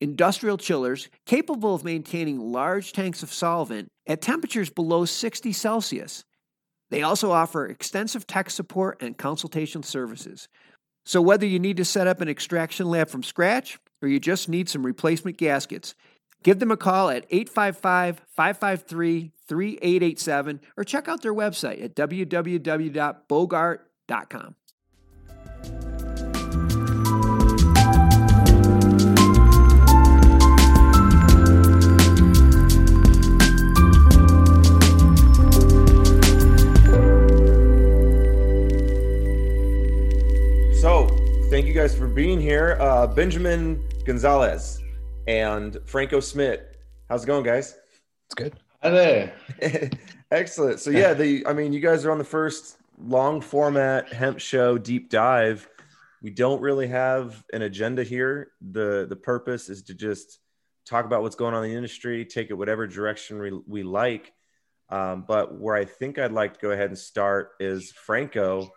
industrial chillers capable of maintaining large tanks of solvent at temperatures below 60 Celsius. They also offer extensive tech support and consultation services. So, whether you need to set up an extraction lab from scratch or you just need some replacement gaskets, give them a call at 855 553 3887 or check out their website at www.bogart.com. thank you guys for being here. Uh, Benjamin Gonzalez and Franco Smith. How's it going, guys? It's good. Hi there. Excellent. So, yeah, the I mean, you guys are on the first long format hemp show deep dive. We don't really have an agenda here. the The purpose is to just talk about what's going on in the industry, take it whatever direction we, we like. Um, but where I think I'd like to go ahead and start is Franco.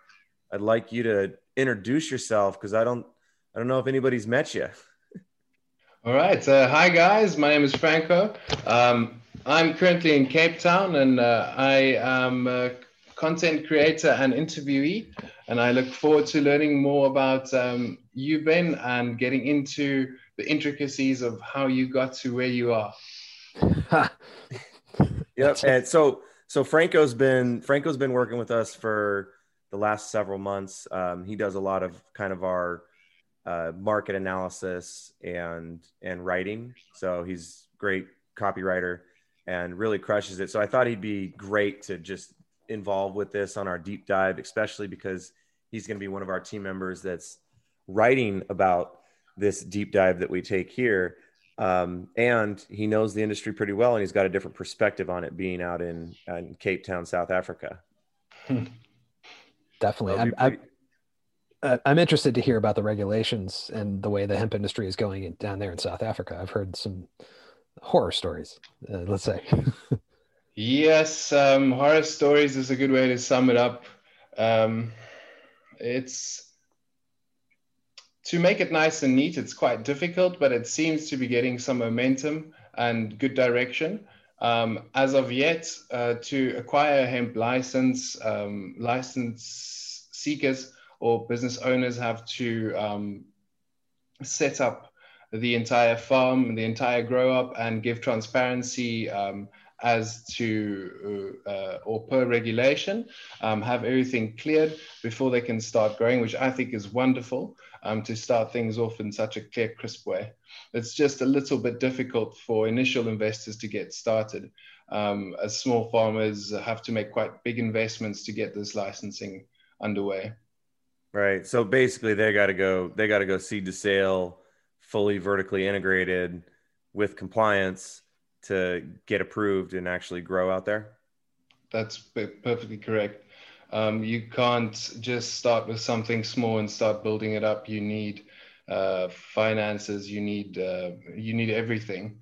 I'd like you to introduce yourself because I don't I don't know if anybody's met you. All right. Uh, hi, guys. My name is Franco. Um, I'm currently in Cape Town and uh, I am a content creator and interviewee. And I look forward to learning more about um, you, Ben, and getting into the intricacies of how you got to where you are. yep. And so, so Franco's been Franco's been working with us for the last several months. Um, he does a lot of kind of our uh, market analysis and and writing. So he's great copywriter and really crushes it. So I thought he'd be great to just involve with this on our deep dive, especially because he's going to be one of our team members that's writing about this deep dive that we take here. Um, and he knows the industry pretty well, and he's got a different perspective on it, being out in, in Cape Town, South Africa. Definitely, I'm, I'm, uh, I'm interested to hear about the regulations and the way the hemp industry is going in, down there in South Africa. I've heard some horror stories, uh, let's say. yes, um, horror stories is a good way to sum it up. Um, it's to make it nice and neat, it's quite difficult, but it seems to be getting some momentum and good direction. Um, as of yet, uh, to acquire a hemp license, um, license seekers or business owners have to um, set up the entire farm, the entire grow up, and give transparency um, as to uh, uh, or per regulation, um, have everything cleared before they can start growing, which I think is wonderful um, to start things off in such a clear, crisp way. It's just a little bit difficult for initial investors to get started. Um, as small farmers have to make quite big investments to get this licensing underway. Right. So basically, they got to go. They got to go seed to sale, fully vertically integrated with compliance to get approved and actually grow out there. That's perfectly correct. Um, you can't just start with something small and start building it up. You need uh, finances. You need uh, you need everything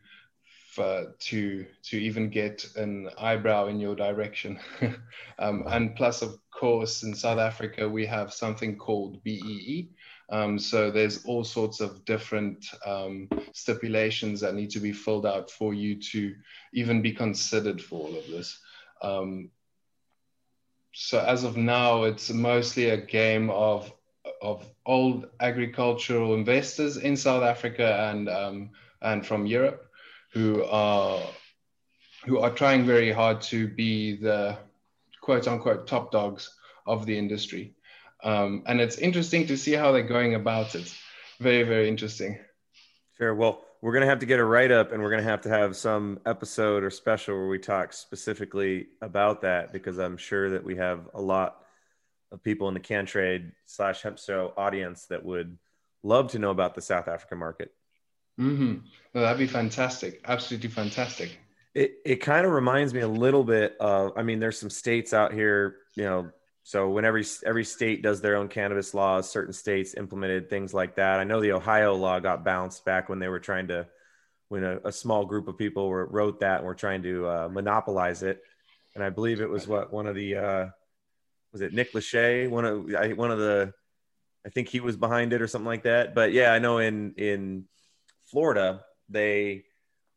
for, to to even get an eyebrow in your direction. um, and plus, of course, in South Africa we have something called BEE. Um, so there's all sorts of different um, stipulations that need to be filled out for you to even be considered for all of this. Um, so as of now, it's mostly a game of of old agricultural investors in South Africa and um, and from Europe who are who are trying very hard to be the quote unquote top dogs of the industry. Um, and it's interesting to see how they're going about it. Very, very interesting. Sure. Well, we're going to have to get a write up and we're going to have to have some episode or special where we talk specifically about that because I'm sure that we have a lot of people in the can trade slash hemp show audience that would love to know about the South African market. Mm-hmm. Well, that'd be fantastic. Absolutely fantastic. It, it kind of reminds me a little bit of, I mean, there's some states out here, you know, so when every, every state does their own cannabis laws, certain states implemented things like that. I know the Ohio law got bounced back when they were trying to, when a, a small group of people were, wrote that and were trying to uh, monopolize it. And I believe it was what one of the, uh, was it Nick Lachey? One of, I, one of the, I think he was behind it or something like that. But yeah, I know in, in Florida, they,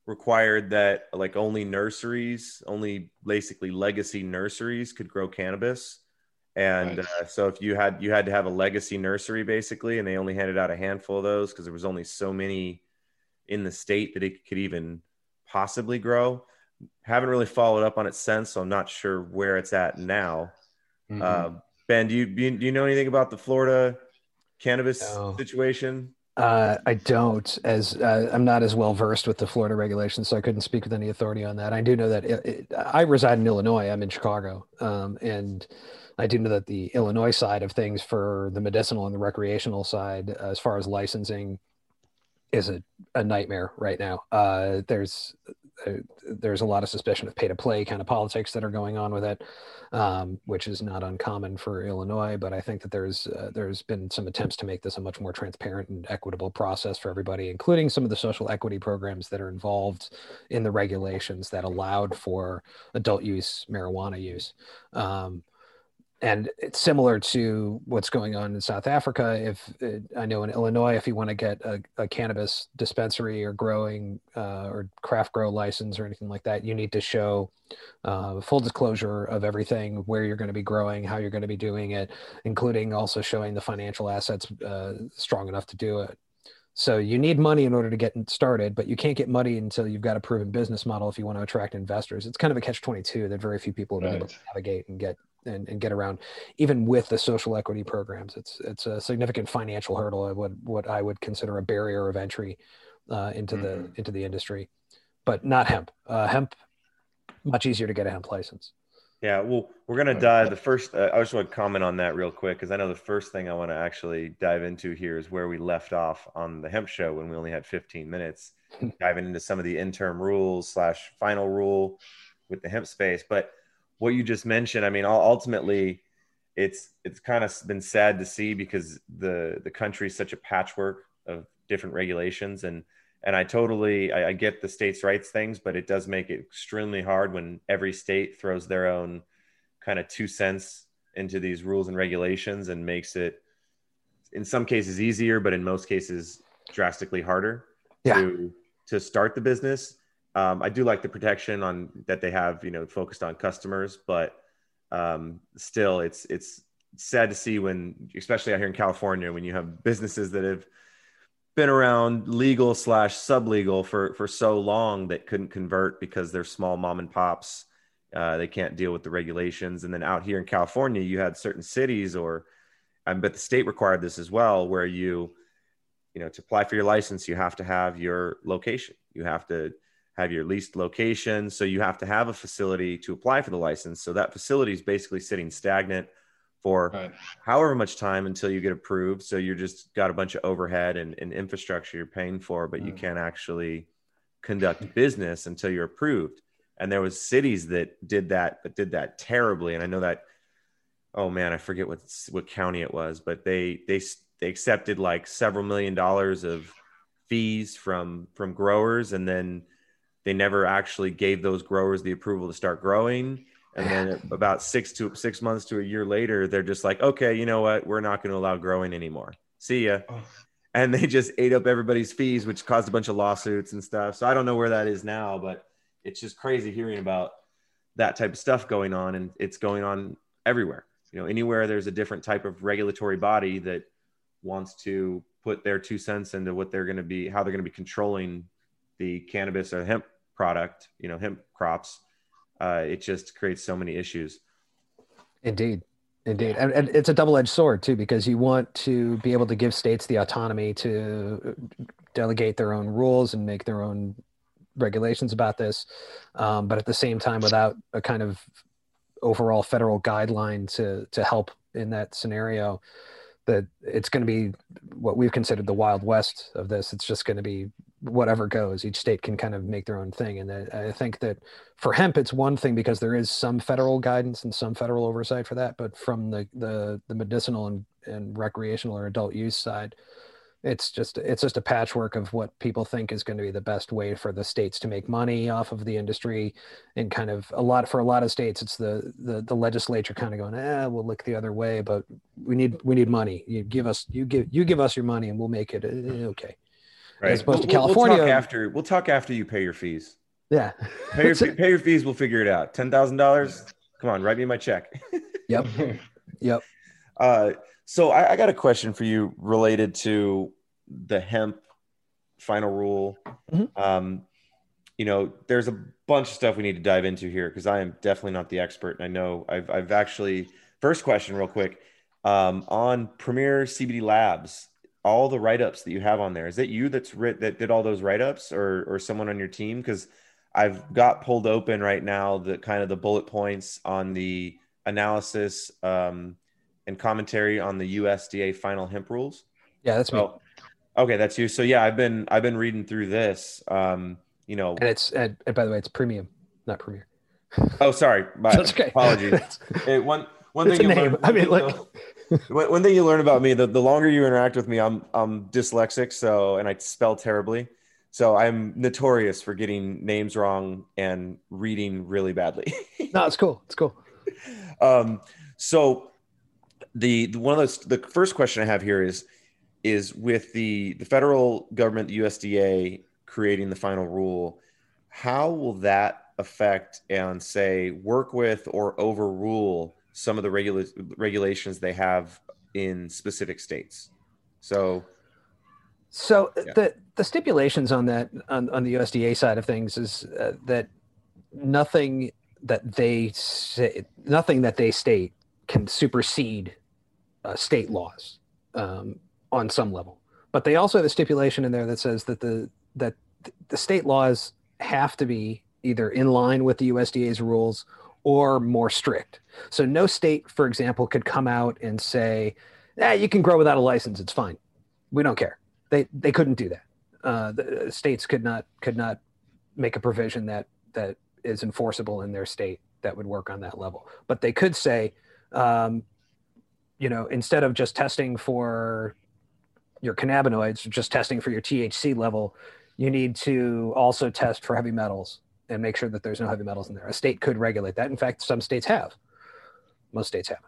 required that like only nurseries, only basically legacy nurseries could grow cannabis. And Right. uh, so if you had you had to have a legacy nursery basically, and they only handed out a handful of those because there was only so many in the state that it could even possibly grow. Haven't really followed up on it since, so I'm not sure where it's at now. Mhm. Uh, ben, do you do you do you know anything about the Florida cannabis No. situation? Uh, I don't, as uh, I'm not as well versed with the Florida regulations, so I couldn't speak with any authority on that. I do know that it, it, I reside in Illinois. I'm in Chicago, um, and I do know that the Illinois side of things for the medicinal and the recreational side, uh, as far as licensing, is a, a nightmare right now. Uh, there's uh, there's a lot of suspicion of pay to play kind of politics that are going on with it, um, which is not uncommon for Illinois. But I think that there's uh, there's been some attempts to make this a much more transparent and equitable process for everybody, including some of the social equity programs that are involved in the regulations that allowed for adult use marijuana use. Um, and it's similar to what's going on in South Africa. If uh, I know in Illinois, if you want to get a, a cannabis dispensary or growing uh, or craft grow license or anything like that, you need to show uh, full disclosure of everything, where you're going to be growing, how you're going to be doing it, including also showing the financial assets uh, strong enough to do it. So you need money in order to get started, but you can't get money until you've got a proven business model if you want to attract investors. It's kind of a catch 22 that very few people have been able to navigate and get and, and get around even with the social equity programs it's it's a significant financial hurdle I would what i would consider a barrier of entry uh, into the Mhm. into the industry but not hemp uh, hemp much easier to get a hemp license Yeah, well, we're gonna Right. dive. The first, uh, I just want to comment on that real quick because I know the first thing I want to actually dive into here is where we left off on the hemp show when we only had 15 minutes, diving into some of the interim rules slash final rule with the hemp space. But what you just mentioned, I mean, ultimately, it's it's kind of been sad to see because the the country is such a patchwork of different regulations and and I totally I, I get the states' rights things, but it does make it extremely hard when every state throws their own kind of two cents into these rules and regulations and makes it in some cases easier, but in most cases drastically harder Yeah. to to start the business. Um, I do like the protection on that they have, you know, focused on customers, but um, still, it's it's sad to see when, especially out here in California, when you have businesses that have been around legal slash sublegal for for so long that couldn't convert because they're small mom and pops. Uh, they can't deal with the regulations, and then out here in California, you had certain cities, or I bet the state required this as well, where you, you know, to apply for your license, you have to have your location. You have to have your leased location, so you have to have a facility to apply for the license. So that facility is basically sitting stagnant for Right. however much time until you get approved. So you're just got a bunch of overhead and, and infrastructure you're paying for, but you Mm. can't actually conduct business until you're approved. And there was cities that did that, but did that terribly. And I know that, oh man, I forget what what county it was, but they they they accepted like several million dollars of fees from from growers, and then they never actually gave those growers the approval to start growing. And then about six to six months to a year later, they're just like, okay, you know what? We're not going to allow growing anymore. See ya. Oh. And they just ate up everybody's fees, which caused a bunch of lawsuits and stuff. So I don't know where that is now, but it's just crazy hearing about that type of stuff going on. And it's going on everywhere. You know, anywhere there's a different type of regulatory body that wants to put their two cents into what they're going to be, how they're going to be controlling the cannabis or hemp product, you know, hemp crops uh, it just creates so many issues. Indeed. Indeed. And, and it's a double edged sword, too, because you want to be able to give states the autonomy to delegate their own rules and make their own regulations about this. Um, but at the same time, without a kind of overall federal guideline to, to help in that scenario, that it's going to be what we've considered the wild west of this. It's just going to be whatever goes. Each state can kind of make their own thing. And I think that for hemp, it's one thing because there is some federal guidance and some federal oversight for that. But from the the, the medicinal and, and recreational or adult use side, it's just it's just a patchwork of what people think is going to be the best way for the states to make money off of the industry and kind of a lot for a lot of states it's the the, the legislature kind of going eh we'll look the other way but we need we need money you give us you give you give us your money and we'll make it uh, okay right. as opposed we'll, to California. We'll talk after we'll talk after you pay your fees. Yeah. Pay your, pay your fees. We'll figure it out. Ten thousand dollars. Come on, write me my check. yep. Yep. Uh, so I, I, got a question for you related to the hemp final rule. Mm-hmm. Um, you know, there's a bunch of stuff we need to dive into here because I am definitely not the expert, and I know I've I've actually first question real quick um, on Premier CBD Labs all the write-ups that you have on there is it you that's writ that did all those write-ups or or someone on your team? Because i've got pulled open right now the kind of the bullet points on the analysis um, and commentary on the usda final hemp rules. Yeah that's so, me okay that's you. So yeah i've been i've been reading through this um, you know. And it's and, and by the way it's premium not premier. Oh sorry. My that's okay. apologies. It, one one thing name. Learn, I mean, like one thing you learn about me, the, the longer you interact with me, I'm I'm dyslexic, so and I spell terribly. So I'm notorious for getting names wrong and reading really badly. no, it's cool. It's cool. Um, so the, the one of those the first question I have here is is with the the federal government, the USDA creating the final rule, how will that affect and say work with or overrule some of the regula- regulations they have in specific states. So, so yeah. the the stipulations on that on, on the USDA side of things is uh, that nothing that they say nothing that they state can supersede uh, state laws um, on some level. But they also have a stipulation in there that says that the that the state laws have to be either in line with the USDA's rules or more strict. So no state, for example, could come out and say, "Yeah, you can grow without a license. It's fine. We don't care." They they couldn't do that. Uh, the states could not could not make a provision that that is enforceable in their state that would work on that level. But they could say, um, you know, instead of just testing for your cannabinoids, just testing for your THC level, you need to also test for heavy metals and make sure that there's no heavy metals in there. A state could regulate that. In fact, some states have. Most states haven't.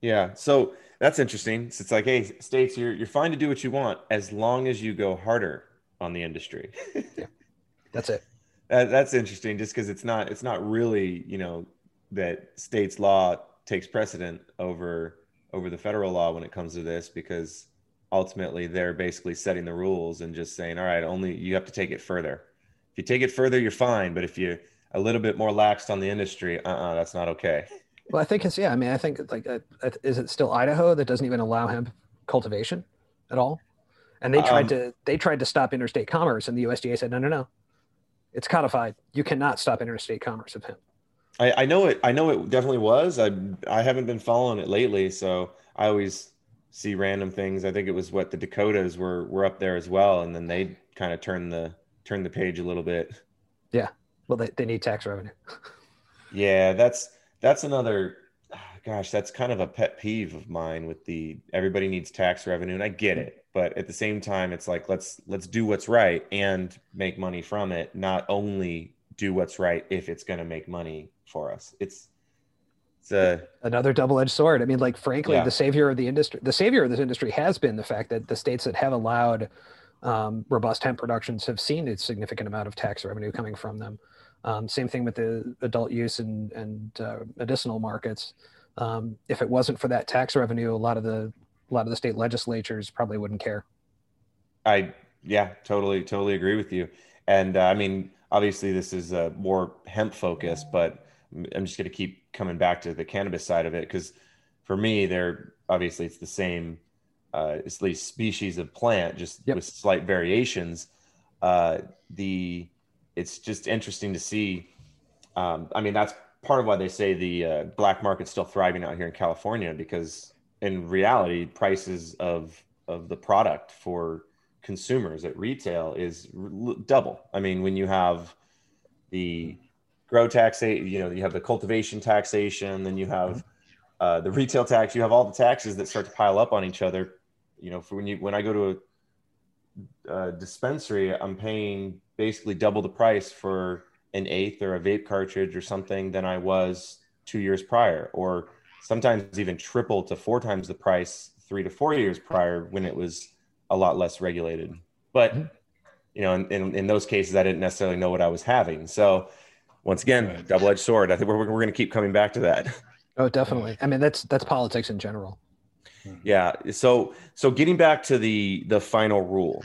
Yeah. So that's interesting. So it's like, hey, states, you're you're fine to do what you want as long as you go harder on the industry. yeah. That's it. That, that's interesting, just because it's not it's not really you know that states law takes precedent over over the federal law when it comes to this because ultimately they're basically setting the rules and just saying all right only you have to take it further if you take it further, you're fine. But if you're a little bit more laxed on the industry, uh-uh, that's not okay. Well, I think it's yeah. I mean, I think like, uh, uh, is it still Idaho that doesn't even allow hemp cultivation at all? And they tried um, to they tried to stop interstate commerce, and the USDA said no, no, no, it's codified. You cannot stop interstate commerce of hemp. I, I know it. I know it definitely was. I I haven't been following it lately, so I always see random things. I think it was what the Dakotas were were up there as well, and then they kind of turned the turn the page a little bit. Yeah. Well, they, they need tax revenue. yeah, that's that's another gosh, that's kind of a pet peeve of mine with the everybody needs tax revenue and I get it, but at the same time it's like let's let's do what's right and make money from it, not only do what's right if it's going to make money for us. It's it's a, another double-edged sword. I mean, like frankly, yeah. the savior of the industry, the savior of this industry has been the fact that the states that have allowed um, robust hemp productions have seen a significant amount of tax revenue coming from them. Um, same thing with the adult use and, and uh, medicinal markets. Um, if it wasn't for that tax revenue, a lot of the a lot of the state legislatures probably wouldn't care. I yeah, totally totally agree with you. And uh, I mean, obviously this is uh, more hemp focused, but I'm just going to keep coming back to the cannabis side of it because for me, they're obviously it's the same, uh, it's the species of plant, just Yep. with slight variations. Uh, the it's just interesting to see. Um, I mean, that's part of why they say the uh, black market's still thriving out here in California because in reality, prices of of the product for consumers at retail is r- double. I mean, when you have the grow taxation, you know, you have the cultivation taxation, then you have uh, the retail tax, you have all the taxes that start to pile up on each other. You know, for when you when I go to a, a dispensary, I'm paying basically double the price for an eighth or a vape cartridge or something than I was two years prior, or sometimes even triple to four times the price three to four years prior when it was a lot less regulated. But mm-hmm. you know, in, in, in those cases, I didn't necessarily know what I was having. So once again, Right. double-edged sword. I think we're, we're going to keep coming back to that. Oh, definitely. I mean, that's that's politics in general. Yeah. So so getting back to the the final rule,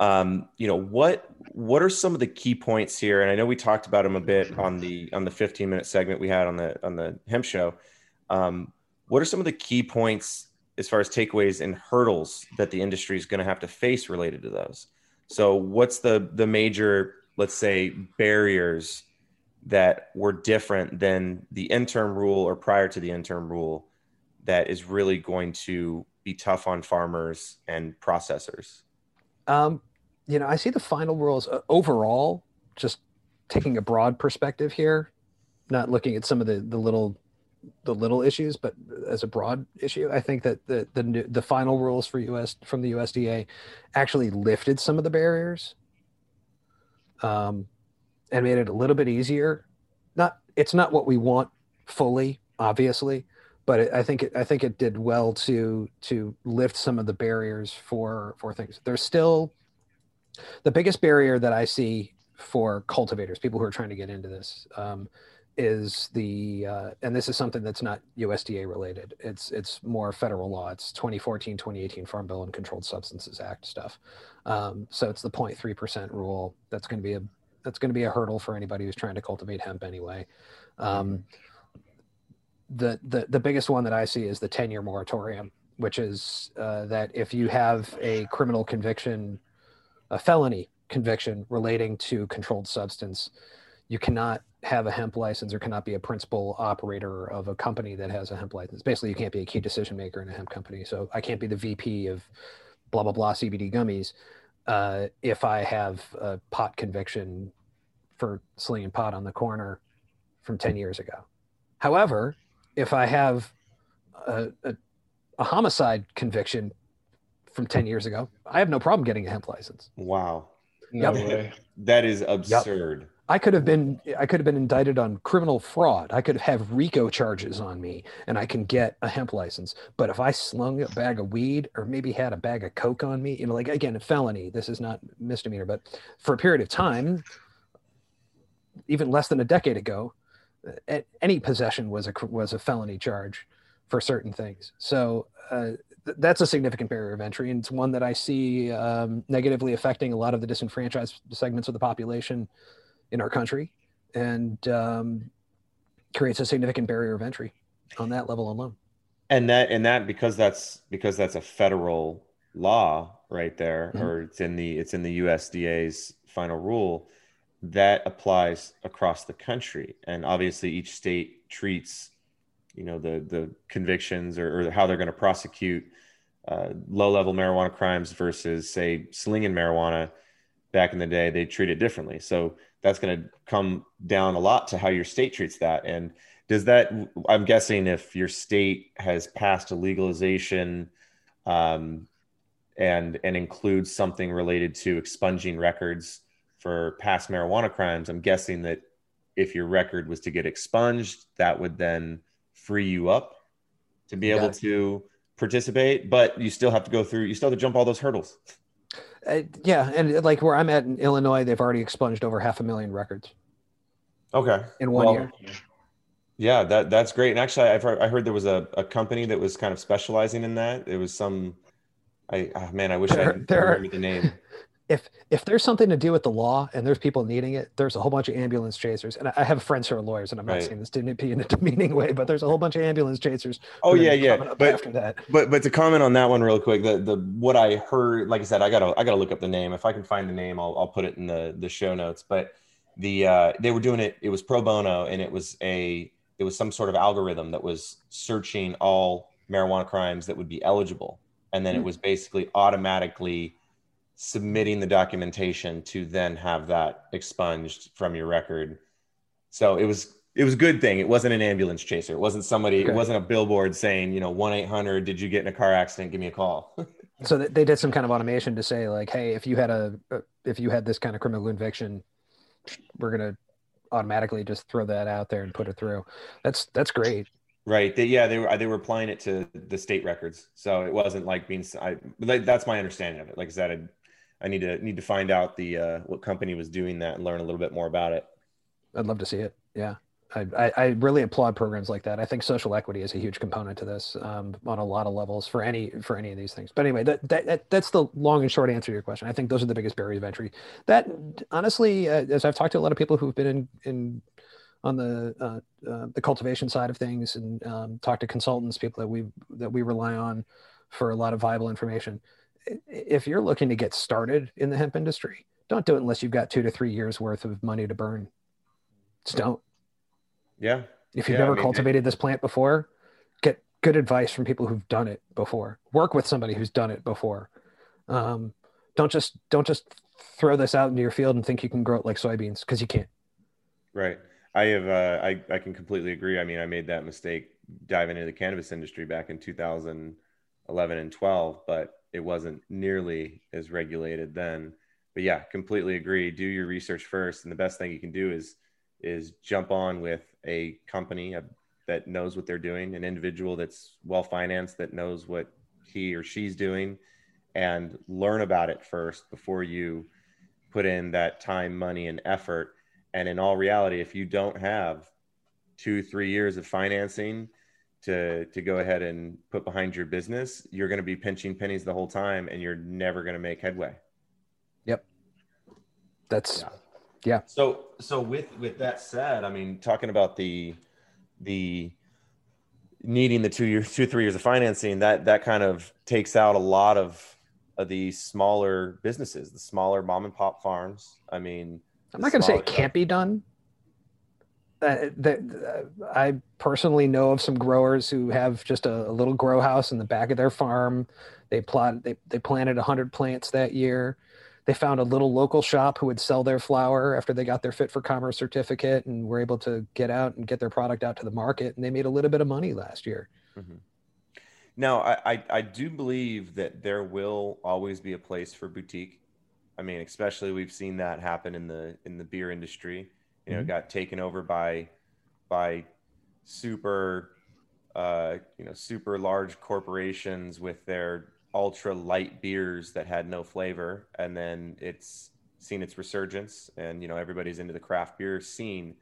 um, you know what what are some of the key points here? And I know we talked about them a bit on the on the 15 minute segment we had on the on the hemp show. Um, what are some of the key points as far as takeaways and hurdles that the industry is going to have to face related to those? So what's the the major let's say barriers that were different than the interim rule or prior to the interim rule that is really going to be tough on farmers and processors? Um, you know, I see the final rules uh, overall, just taking a broad perspective here, not looking at some of the the little the little issues, but as a broad issue, I think that the the the final rules for US from the USDA actually lifted some of the barriers, um, and made it a little bit easier. Not it's not what we want fully, obviously, but it, I think it, I think it did well to to lift some of the barriers for for things. There's still the biggest barrier that I see for cultivators, people who are trying to get into this, um, is the uh, and this is something that's not USDA related. It's it's more federal law. It's 2014, 2018 Farm Bill and Controlled Substances Act stuff. Um, so it's the 0.3 percent rule. That's going to be a that's going to be a hurdle for anybody who's trying to cultivate hemp anyway. Um, the, the the biggest one that I see is the 10 year moratorium, which is uh, that if you have a criminal conviction, a felony conviction relating to controlled substance, you cannot have a hemp license or cannot be a principal operator of a company that has a hemp license. Basically, you can't be a key decision maker in a hemp company. So I can't be the VP of blah blah blah CBD gummies uh, if I have a pot conviction for slinging pot on the corner from 10 years ago. However, if I have a, a, a homicide conviction from 10 years ago, I have no problem getting a hemp license. Wow. No Yep. way. That is absurd. I could have been I could have been indicted on criminal fraud. I could have RICO charges on me and I can get a hemp license. But if I slung a bag of weed or maybe had a bag of coke on me, you know, like again, a felony, this is not misdemeanor, but for a period of time, even less than a decade ago, a- any possession was a was a felony charge for certain things. So uh, th- that's a significant barrier of entry, and it's one that I see um, negatively affecting a lot of the disenfranchised segments of the population in our country, and um, creates a significant barrier of entry on that level alone. And that and that because that's because that's a federal law right there, Mhm. or it's in the it's in the USDA's final rule that applies across the country. And obviously each state treats, you know, the the convictions or, or how they're going to prosecute uh, low level marijuana crimes versus say slinging marijuana back in the day, they treat it differently. So that's going to come down a lot to how your state treats that. And does that, I'm guessing if your state has passed a legalization um, and, and includes something related to expunging records for past marijuana crimes, I'm guessing that if your record was to get expunged, that would then free you up to be able Yeah. to participate, but you still have to go through, you still have to jump all those hurdles. Uh, yeah, and like where I'm at in Illinois, they've already expunged over half a million records Okay. in one Well, year. Yeah, that that's great. And actually, I've heard, I heard there was a, a company that was kind of specializing in that. It was some, I ah, man, I wish I There- are- remember the name. If if there's something to do with the law and there's people needing it, there's a whole bunch of ambulance chasers. And I have friends who are lawyers, and I'm not Right. saying this didn't be in a demeaning way, but there's a whole bunch of ambulance chasers. Oh yeah, yeah. But after that, But but to comment on that one real quick, the the what I heard, like I said, I gotta I gotta look up the name. If I can find the name, I'll I'll put it in the the show notes. But the uh, they were doing it. It was pro bono, and it was a it was some sort of algorithm that was searching all marijuana crimes that would be eligible, and then it Hmm. was basically automatically submitting the documentation to then have that expunged from your record. So it was it was a good thing. It wasn't an ambulance chaser. It wasn't somebody. Okay. It wasn't a billboard saying, you know, one eight hundred. Did you get in a car accident? Give me a call. so they, they did some kind of automation to say like, hey, if you had a uh, if you had this kind of criminal conviction, we're gonna automatically just throw that out there and put it through. That's that's great. right. They, yeah, they were they were applying it to the state records. So it wasn't like being. I, that's my understanding of it. Like I said, I, need to need to find out the uh, what company was doing that and learn a little bit more about it. I'd love to see it. Yeah. I, I, I really applaud programs like that. I think social equity is a huge component to this um, on a lot of levels for any for any of these things. But anyway, that, that, that that's the long and short answer to your question. I think those are the biggest barriers of entry. That honestly, uh, as I've talked to a lot of people who've been in in on the uh, uh, the cultivation side of things and um, talked to consultants, people that we that we rely on for a lot of viable information. I- If you're looking to get started in the hemp industry, don't do it unless you've got two to three years worth of money to burn. Just don't. Yeah. If you've Yeah, I never mean, cultivated this plant before, get good advice from people who've done it before. Work with somebody who's done it before. Um, don't just don't just throw this out into your field and think you can grow it like soybeans because you can't. Right. I have. Uh, I I can completely agree. I mean, I made that mistake diving into the cannabis industry back in 2011 and 12, but it wasn't nearly as regulated then. But yeah, completely agree. Do your research first, and the best thing you can do is is jump on with a company that knows what they're doing, an individual that's well financed that knows what he or she's doing, and learn about it first before you put in that time, money, and effort. And in all reality, if you don't have two, three years of financing to to go ahead and put behind your business, you're going to be pinching pennies the whole time, and you're never going to make headway. Yep. That's Yeah. So so with with that said, I mean, talking about the the needing the two years, two three years of financing, that that kind of takes out a lot of of the smaller businesses, the smaller mom and pop farms. I mean, I'm not going to say it can't be done. Uh, I personally know of some growers who have just a, a little grow house in the back of their farm. They plot they they planted 100 plants that year. They found a little local shop who would sell their flower after they got their fit for commerce certificate and were able to get out and get their product out to the market. And they made a little bit of money last year. Mhm. Now, I, I, I do believe that there will always be a place for boutique. I mean, especially we've seen that happen in the in the beer industry. You know, Mhm. got taken over by by super uh, you know super large corporations with their ultra light beers that had no flavor, and then it's seen its resurgence, and you know everybody's into the craft beer scene.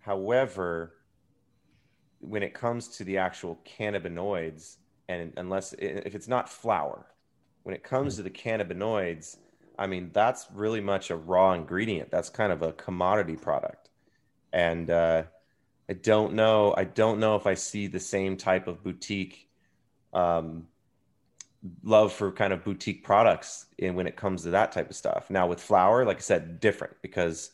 However, when it comes to the actual cannabinoids, and unless if it's not flower, when it comes to the cannabinoids, I mean that's really much a raw ingredient. That's kind of a commodity product, and uh, I don't know. I don't know if I see the same type of boutique um, love for kind of boutique products when it comes to that type of stuff. Now with flower, like I said, different because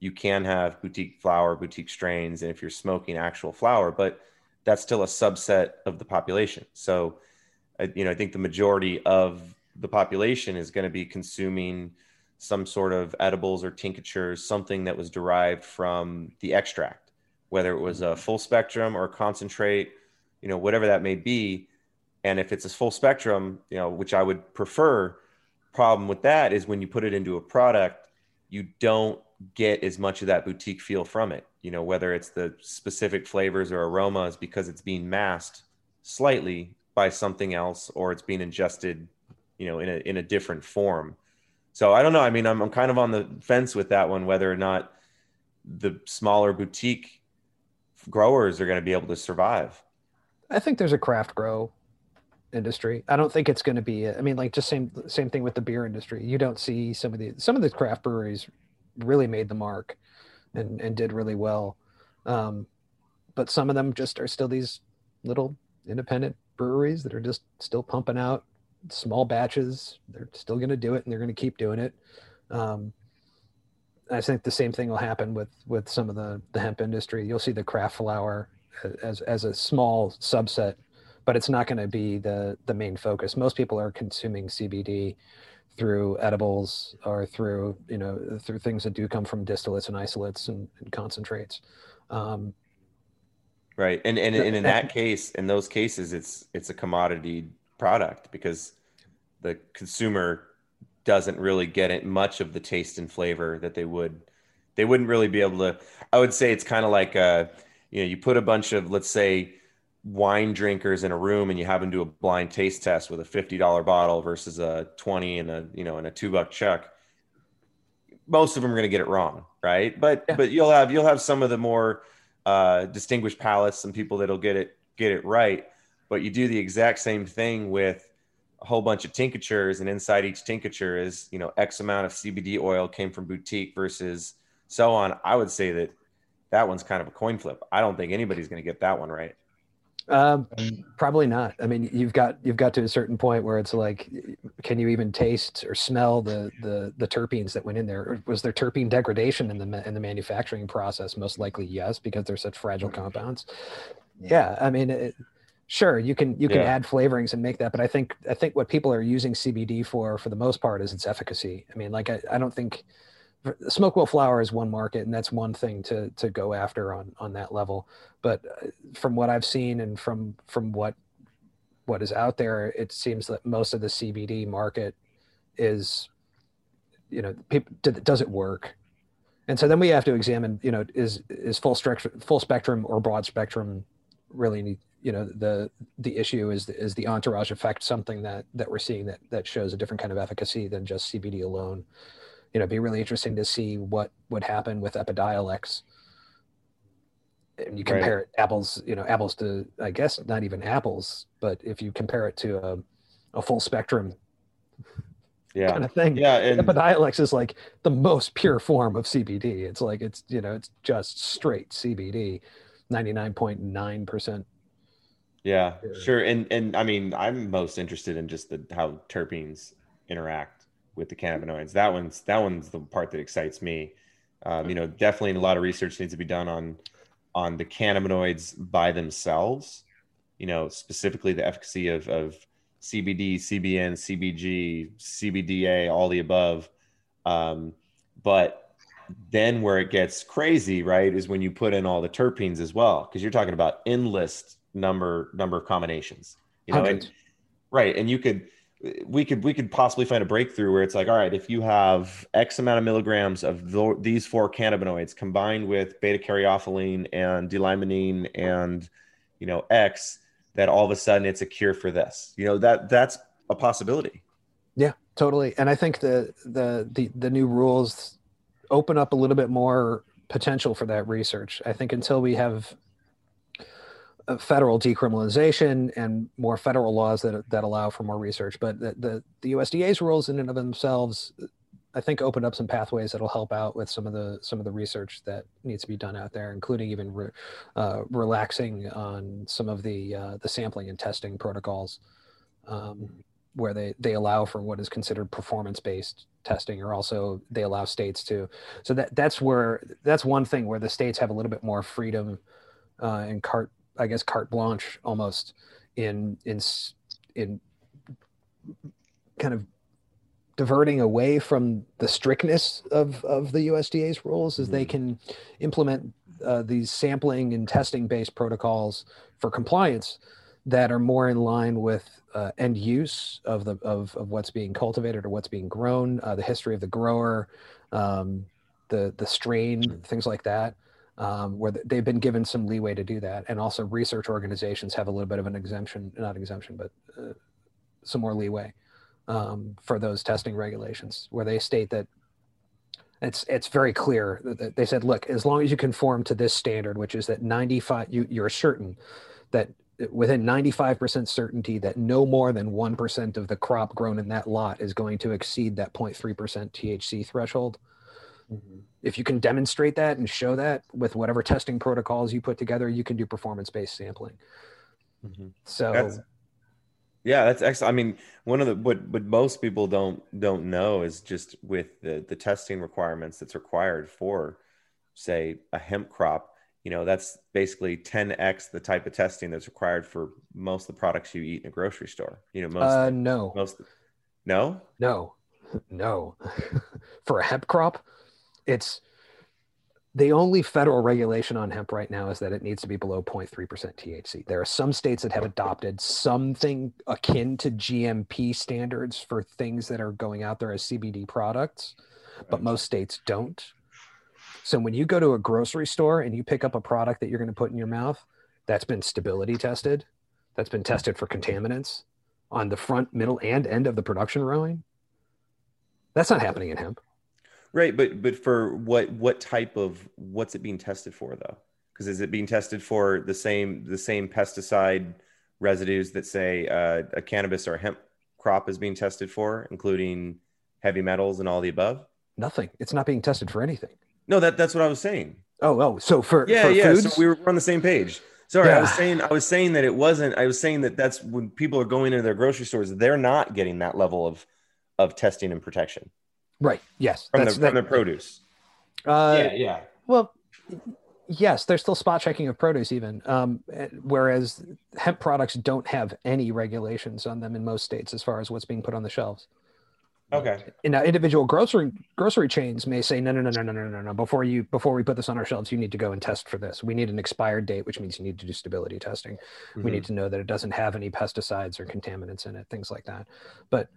you can have boutique flower, boutique strains, and if you're smoking actual flower, but that's still a subset of the population. So, you know, I think the majority of the population is going to be consuming some sort of edibles or tinctures, something that was derived from the extract, whether it was a mm-hmm. full spectrum or concentrate, you know, whatever that may be. And if it's a full spectrum, you know, which I would prefer, problem with that is when you put it into a product, you don't get as much of that boutique feel from it. You know, whether it's the specific flavors or aromas because it's being masked slightly by something else or it's being ingested, you know, in a in a different form. So I don't know. I mean, I'm I'm kind of on the fence with that one whether or not the smaller boutique growers are going to be able to survive. I think there's a craft grow industry. I don't think it's going to be. I mean, like just same same thing with the beer industry. You don't see some of the some of the craft breweries really made the mark and and did really well, um, but some of them just are still these little independent breweries that are just still pumping out small batches. They're still going to do it, and they're going to keep doing it. Um, I think the same thing will happen with with some of the the hemp industry. You'll see the craft flower as as a small subset but it's not going to be the the main focus. Most people are consuming CBD through edibles or through you know through things that do come from distillates and isolates and, and concentrates. Um, right, and, and and in that case, in those cases, it's it's a commodity product because the consumer doesn't really get it much of the taste and flavor that they would they wouldn't really be able to i would say it's kind of like uh you know you put a bunch of let's say wine drinkers in a room and you have them do a blind taste test with a $50 bottle versus a 20 and a you know and a Two Buck Chuck most of them are going to get it wrong right but yeah. but you'll have you'll have some of the more uh, distinguished palates some people that'll get it get it right but you do the exact same thing with a whole bunch of tinctures and inside each tincture is you know x amount of cbd oil came from boutique versus so on i would say that that one's kind of a coin flip i don't think anybody's going to get that one right um, probably not. I mean, you've got you've got to a certain point where it's like, can you even taste or smell the the the terpenes that went in there? Or was there terpene degradation in the in the manufacturing process? Most likely, yes, because they're such fragile compounds. Yeah, I mean, it, sure, you can you can yeah. add flavorings and make that, but I think I think what people are using CBD for, for the most part, is its efficacy. I mean, like I, I don't think smokable flower is one market, and that's one thing to to go after on on that level. But uh, from what I've seen and from from what what is out there, it seems that most of the CBD market is, you know, people, does it work? And so then we have to examine, you know, is is full spectrum full spectrum or broad spectrum really you know the the issue is is the entourage effect something that that we're seeing that that shows a different kind of efficacy than just CBD alone you know, it'd be really interesting to see what would happen with Epidiolex. And you compare right. apples, you know, apples to, I guess, not even apples, but if you compare it to a, a full spectrum yeah. kind of thing. Yeah. And Epidiolex is like the most pure form of CBD. It's like, it's, you know, it's just straight CBD, 99.9%. Yeah, sure. And, and I mean, I'm most interested in just the, how terpenes interact with the cannabinoids. That one's that one's the part that excites me. Um, you know, definitely a lot of research needs to be done on on the cannabinoids by themselves. You know, specifically the efficacy of, of CBD, CBN, CBG, CBDA, all the above. Um, but then where it gets crazy, right, is when you put in all the terpenes as well, because you're talking about endless number number of combinations. You know, and, right, and you could we could we could possibly find a breakthrough where it's like all right if you have x amount of milligrams of th- these four cannabinoids combined with beta caryophyllene and d-limonene and you know x that all of a sudden it's a cure for this. You know that that's a possibility. Yeah totally and i think the the the, the new rules open up a little bit more potential for that research. I think until we have federal decriminalization and more federal laws that that allow for more research. But the, the, the USDA's rules in and of themselves, I think, open up some pathways that'll help out with some of the some of the research that needs to be done out there, including even re, uh, relaxing on some of the uh, the sampling and testing protocols, um, where they they allow for what is considered performance based testing, or also they allow states to. So that that's where that's one thing where the states have a little bit more freedom uh, and carte I guess carte blanche almost in in in kind of diverting away from the strictness of of the USDA's rules is mm-hmm. they can implement uh, these sampling and testing based protocols for compliance that are more in line with uh, end use of the of, of what's being cultivated or what's being grown, uh, the history of the grower, um, the the strain, things like that um, where they've been given some leeway to do that. And also, research organizations have a little bit of an exemption, not exemption, but uh, some more leeway um, for those testing regulations, where they state that it's it's very clear that they said, look, as long as you conform to this standard, which is that 95, you, you're certain that within 95% certainty that no more than 1% of the crop grown in that lot is going to exceed that 0.3% THC threshold. Mhm. If you can demonstrate that and show that with whatever testing protocols you put together, you can do performance based sampling. Mhm. So, That's yeah, that's excellent. I mean, one of the what what most people don't don't know is just with the the testing requirements that's required for, say, a hemp crop. You know, that's basically 10x the type of testing that's required for most of the products you eat in a grocery store. You know, most uh, no, most no. no, no. For a hemp crop, it's the only federal regulation on hemp right now is that it needs to be below 0.3% THC. There are some states that have adopted something akin to GMP standards for things that are going out there as CBD products, but most states don't. So when you go to a grocery store and you pick up a product that you're going to put in your mouth, that's been stability tested, that's been tested for contaminants on the front, middle, and end of the production rowing. That's not happening in hemp. Right, but but for what what type of what's it being tested for though? Because is it being tested for the same the same pesticide residues that say uh, a cannabis or a hemp crop is being tested for, including heavy metals and all the above? Nothing. It's not being tested for anything. No, that that's what I was saying. Oh, oh. So for Yeah, for yeah. foods, So we were on the same page. Sorry, I was saying I was saying that it wasn't. I was saying that that's when people are going into their grocery stores, they're not getting that level of of testing and protection right? Yes, from that's the that. from the produce. uh, yeah. Well, yes, there's still spot checking of produce, even. Um, whereas hemp products don't have any regulations on them in most states as far as what's being put on the shelves. Okay. And now individual grocery grocery chains may say, no, no, no, no, no, no, no, no. Before you before we put this on our shelves, you need to go and test for this. We need an expired date, which means you need to do stability testing. We Mhm. need to know that it doesn't have any pesticides or contaminants in it, things like that. But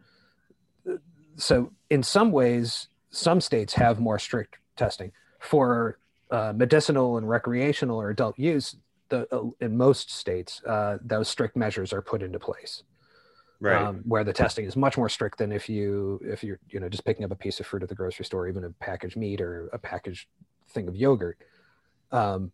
uh, so in some ways, some states have more strict testing for uh, medicinal and recreational or adult use. The, uh, in most states, uh, those strict measures are put into place right. um, where the testing is much more strict than if you if you're you know just picking up a piece of fruit at the grocery store, even a packaged meat or a packaged thing of yogurt. Um,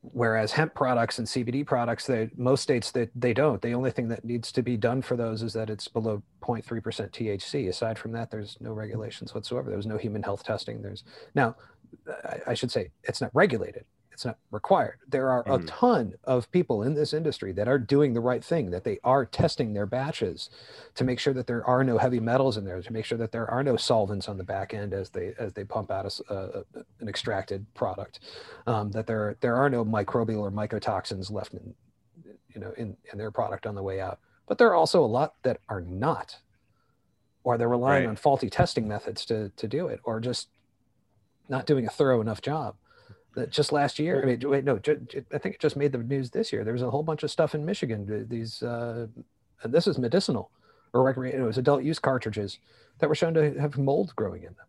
whereas hemp products and CBD products, they most states that they, don't. The only thing that needs to be done for those is that it's below 0.3% THC. Aside from that, there's no regulations whatsoever. There's no human health testing. There's now, I, I should say, it's not regulated. It's not required. There are a Mhm. ton of people in this industry that are doing the right thing, that they are testing their batches to make sure that there are no heavy metals in there, to make sure that there are no solvents on the back end as they as they pump out a- a- an extracted product, um, that there there are no microbial or mycotoxins left in you know in, in their product on the way out. But there are also a lot that are not, or they're relying Right. on faulty testing methods to to do it, or just not doing a thorough enough job. That just last year, I mean, wait, no, I think it just made the news this year. There was a whole bunch of stuff in Michigan. These, uh, and this is medicinal or recreational. It was adult use cartridges that were shown to have mold growing in them.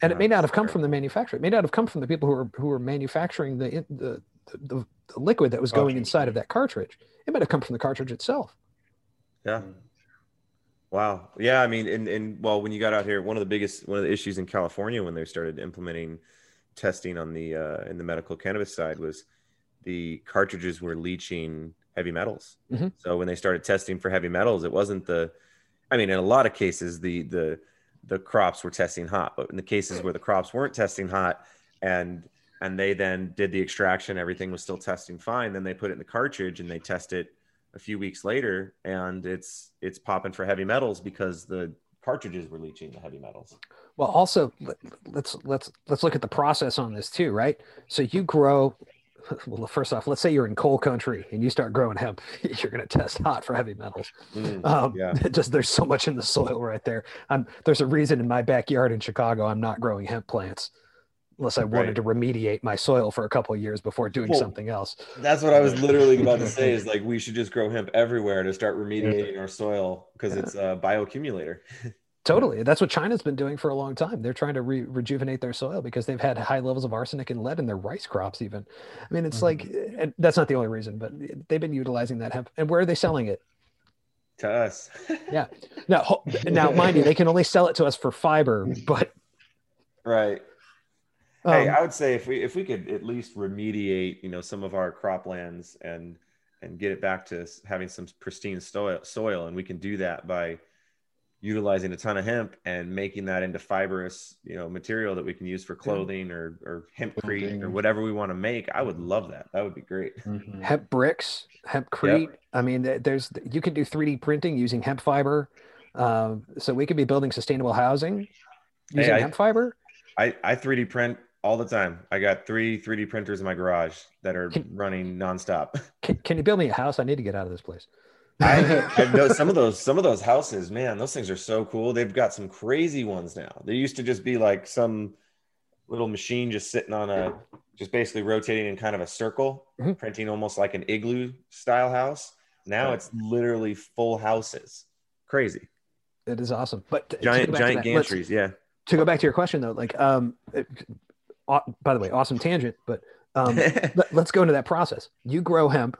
And it may not have come from the manufacturer. It may not have come from the people who were who were manufacturing the the, the, the liquid that was going inside of that cartridge. It might have come from the cartridge itself. Yeah. Wow. Yeah. I mean, and, and well, when you got out here, one of the biggest, one of the issues in California when they started implementing testing on the, uh, in the medical cannabis side was the cartridges were leaching heavy metals. Mhm. So when they started testing for heavy metals, it wasn't the, I mean, in a lot of cases, the, the, the crops were testing hot, but in the cases where the crops weren't testing hot and, and they then did the extraction, everything was still testing fine. Then they put it in the cartridge and they test it a few weeks later and it's it's popping for heavy metals because the cartridges were leaching the heavy metals Well, also let- let's let's let's look at the process on this too, right? So you grow. Well, first off, let's say you're in coal country and you start growing hemp. You're going to test hot for heavy metals. Mm, Um, yeah Just there's so much in the soil right there. Um, there's a reason in my backyard in Chicago I'm not growing hemp plants, unless I wanted Right. to remediate my soil for a couple of years before doing Well, something else. that's what i was literally about to say is like we should just grow hemp everywhere to start remediating our soil because it's a bioaccumulator Totally. That's what China's been doing for a long time. They're trying to re- rejuvenate their soil because they've had high levels of arsenic and lead in their rice crops, even. I mean, it's Mhm. like, and that's not the only reason, but they've been utilizing that hemp. And where are they selling it? to us yeah. Now, now, mind you, they can only sell it to us for fiber, but right um, hey i would say if we if we could at least remediate you know some of our croplands and and get it back to having some pristine soil, soil. And we can do that by utilizing a ton of hemp and making that into fibrous, you know, material that we can use for clothing or, or hempcrete or whatever we want to make. I would love that. That would be great. Mm-hmm. Hemp bricks, hempcrete. Yep. I mean, there's you can do 3D printing using hemp fiber. Um, so we could be building sustainable housing using hey, I, hemp fiber. I, I 3D print all the time. I got three 3D printers in my garage that are can, running nonstop. Can, can you build me a house? I need to get out of this place. I, I know some of those some of those houses, man, those things are so cool. They've got some crazy ones now. They used to just be like some little machine just sitting on a just basically rotating in kind of a circle, mm-hmm. printing almost like an igloo style house. Now it's literally full houses. Crazy. It is awesome. But giant giant gantries, yeah. To go back to your question though, like um it, by the way, awesome tangent, but um, let, us go into that process. You grow hemp,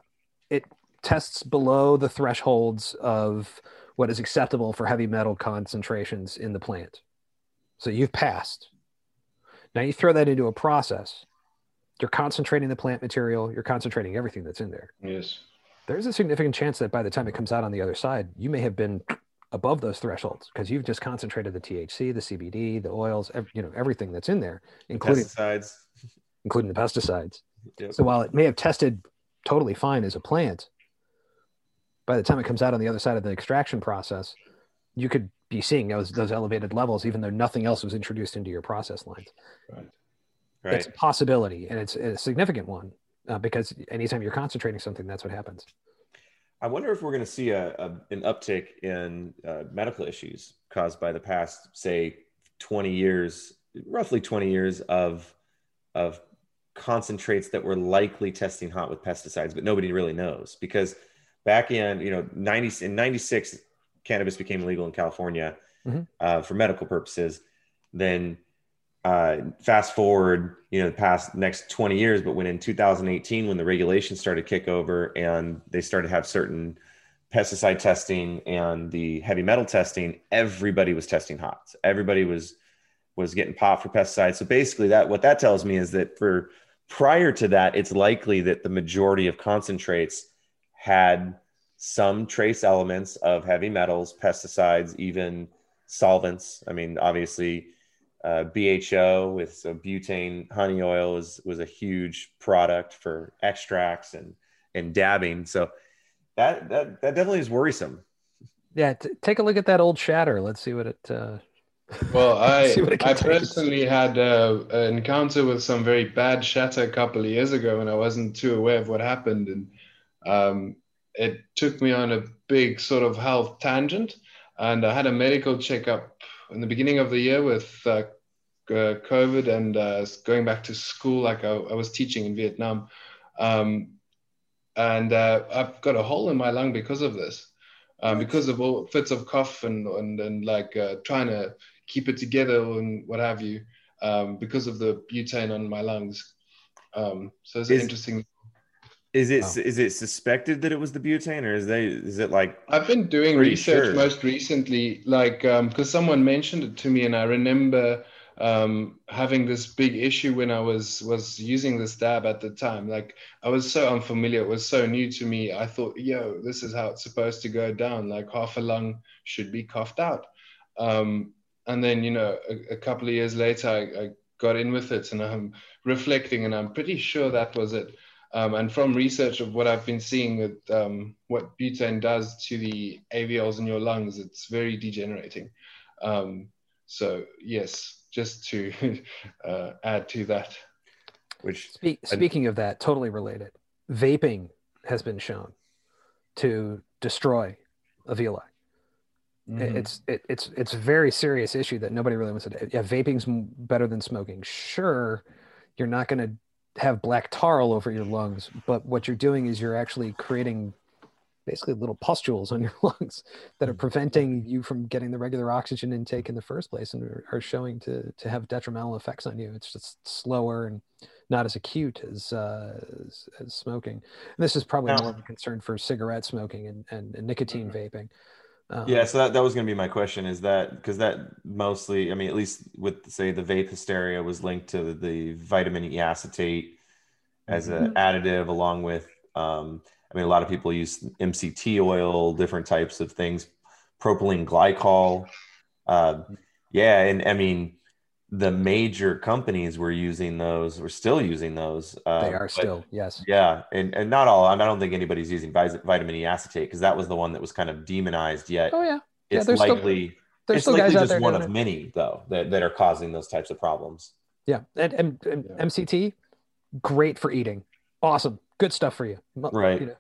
it tests below the thresholds of what is acceptable for heavy metal concentrations in the plant. So you've passed. Now you throw that into a process. You're concentrating the plant material, you're concentrating everything that's in there. Yes. There's a significant chance that by the time it comes out on the other side, you may have been above those thresholds because you've just concentrated the THC, the CBD, the oils, you know, everything that's in there, including pesticides, including the pesticides. Yep. So while it may have tested totally fine as a plant, by the time it comes out on the other side of the extraction process, you could be seeing those those elevated levels, even though nothing else was introduced into your process lines. Right. Right. It's a possibility, and it's a significant one uh, because anytime you're concentrating something, that's what happens. I wonder if we're going to see a, a an uptick in uh, medical issues caused by the past, say, 20 years, roughly 20 years of of concentrates that were likely testing hot with pesticides, but nobody really knows because back in you know 90 in 96 cannabis became legal in California mm-hmm. uh, for medical purposes. Then uh, fast forward, you know, the past next 20 years, but when in 2018, when the regulations started to kick over and they started to have certain pesticide testing and the heavy metal testing, everybody was testing hots. Everybody was was getting popped for pesticides. So basically, that what that tells me is that for prior to that, it's likely that the majority of concentrates had some trace elements of heavy metals, pesticides, even solvents. I mean, obviously uh, BHO with so butane honey oil was was a huge product for extracts and and dabbing. So that that that definitely is worrisome. Yeah, t- take a look at that old shatter. Let's see what it. Uh... Well, I I personally had uh, an encounter with some very bad shatter a couple of years ago, and I wasn't too aware of what happened, and um, it took me on a big sort of health tangent. And I had a medical checkup in the beginning of the year with uh, uh, COVID and uh, going back to school, like I, I was teaching in Vietnam. Um, and uh, I've got a hole in my lung because of this, um, because of all fits of cough and, and, and like uh, trying to keep it together and what have you, um, because of the butane on my lungs. Um, so it's is, interesting is it wow. is it suspected that it was the butane, or is they is it like? I've been doing research sure? most recently, like because um, someone mentioned it to me, and I remember um, having this big issue when I was was using this dab at the time. Like I was so unfamiliar, it was so new to me. I thought, yo, this is how it's supposed to go down. Like half a lung should be coughed out. Um, and then you know, a, a couple of years later, I, I got in with it, and I'm reflecting, and I'm pretty sure that was it. Um, and from research of what I've been seeing with um, what butane does to the alveoles in your lungs, it's very degenerating. Um, so yes, just to uh, add to that. Which speaking of that, totally related. Vaping has been shown to destroy alveoli. Mm-hmm. It's it, it's it's a very serious issue that nobody really wants to. Yeah, vaping's better than smoking. Sure, you're not going to have black tar all over your lungs, but what you're doing is you're actually creating basically little pustules on your lungs that are preventing you from getting the regular oxygen intake in the first place and are showing to to have detrimental effects on you. It's just slower and not as acute as uh, as, as, smoking. And this is probably more of a concern for cigarette smoking and, and, and nicotine mm-hmm. vaping. Um, yeah, so that, that was going to be my question is that because that mostly, I mean, at least with say the vape hysteria was linked to the, the vitamin E acetate as mm-hmm. an additive along with um, I mean, a lot of people use MCT oil, different types of things, propylene glycol. Uh, yeah, and I mean, the major companies were using those. We're still using those. Uh, they are still yes. Yeah, and and not all. I don't think anybody's using vitamin E acetate because that was the one that was kind of demonized. Yet Oh yeah, yeah, it's there's still- likely there's it's still likely guys out just there one of it. many though that, that are causing those types of problems. Yeah, and, and, and Yeah. MCT, great for eating. Awesome, good stuff for you. Right. You know,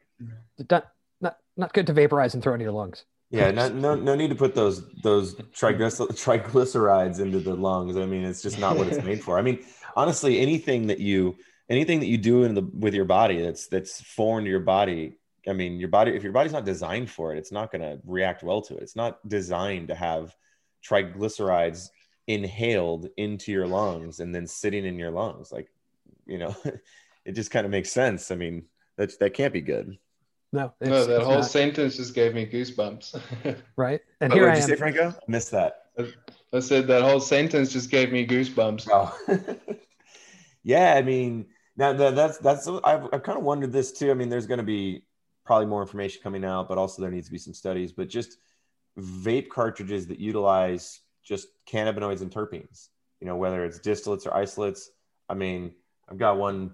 not not not good to vaporize and throw into your lungs. Yeah, no, no, no need to put those those triglycerides into the lungs. I mean, it's just not what it's made for. I mean, honestly, anything that you anything that you do in the with your body that's that's foreign to your body. I mean, your body if your body's not designed for it, it's not going to react well to it. It's not designed to have triglycerides inhaled into your lungs and then sitting in your lungs. Like, you know, it just kind of makes sense. I mean, that that can't be good. No, it's, no, that it's whole not, sentence just gave me goosebumps. right. And Oh, here what I did you am. say, Franco? I missed that. I said that whole sentence just gave me goosebumps. Oh, yeah. I mean, now that, that's that's I've, I've kind of wondered this too. I mean, there's going to be probably more information coming out, but also there needs to be some studies. But just vape cartridges that utilize just cannabinoids and terpenes. You know, whether it's distillates or isolates. I mean, I've got one,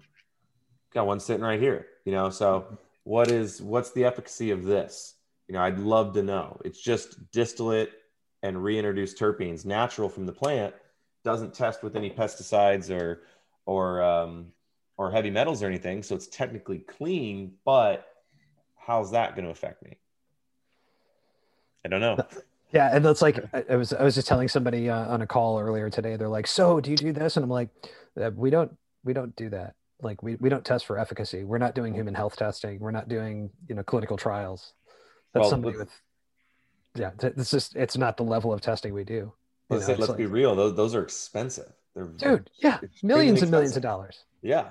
got one sitting right here. You know, so what is what's the efficacy of this? You know, I'd love to know. It's just distillate and reintroduced terpenes, natural from the plant, doesn't test with any pesticides or or um, or heavy metals or anything, so it's technically clean. But how's that going to affect me? I don't know. Yeah, and that's like I, was I was just telling somebody uh, on a call earlier today. They're like, "So, do you do this?" And I'm like, uh, "We don't we don't do that. Like we, we don't test for efficacy. We're not doing human health testing. We're not doing you know clinical trials. That's Well, somebody with yeah. It's just it's not the level of testing we do. Let's, know, say- let's like- be real; those those are expensive. They're dude. Yeah, millions and millions of dollars. Yeah.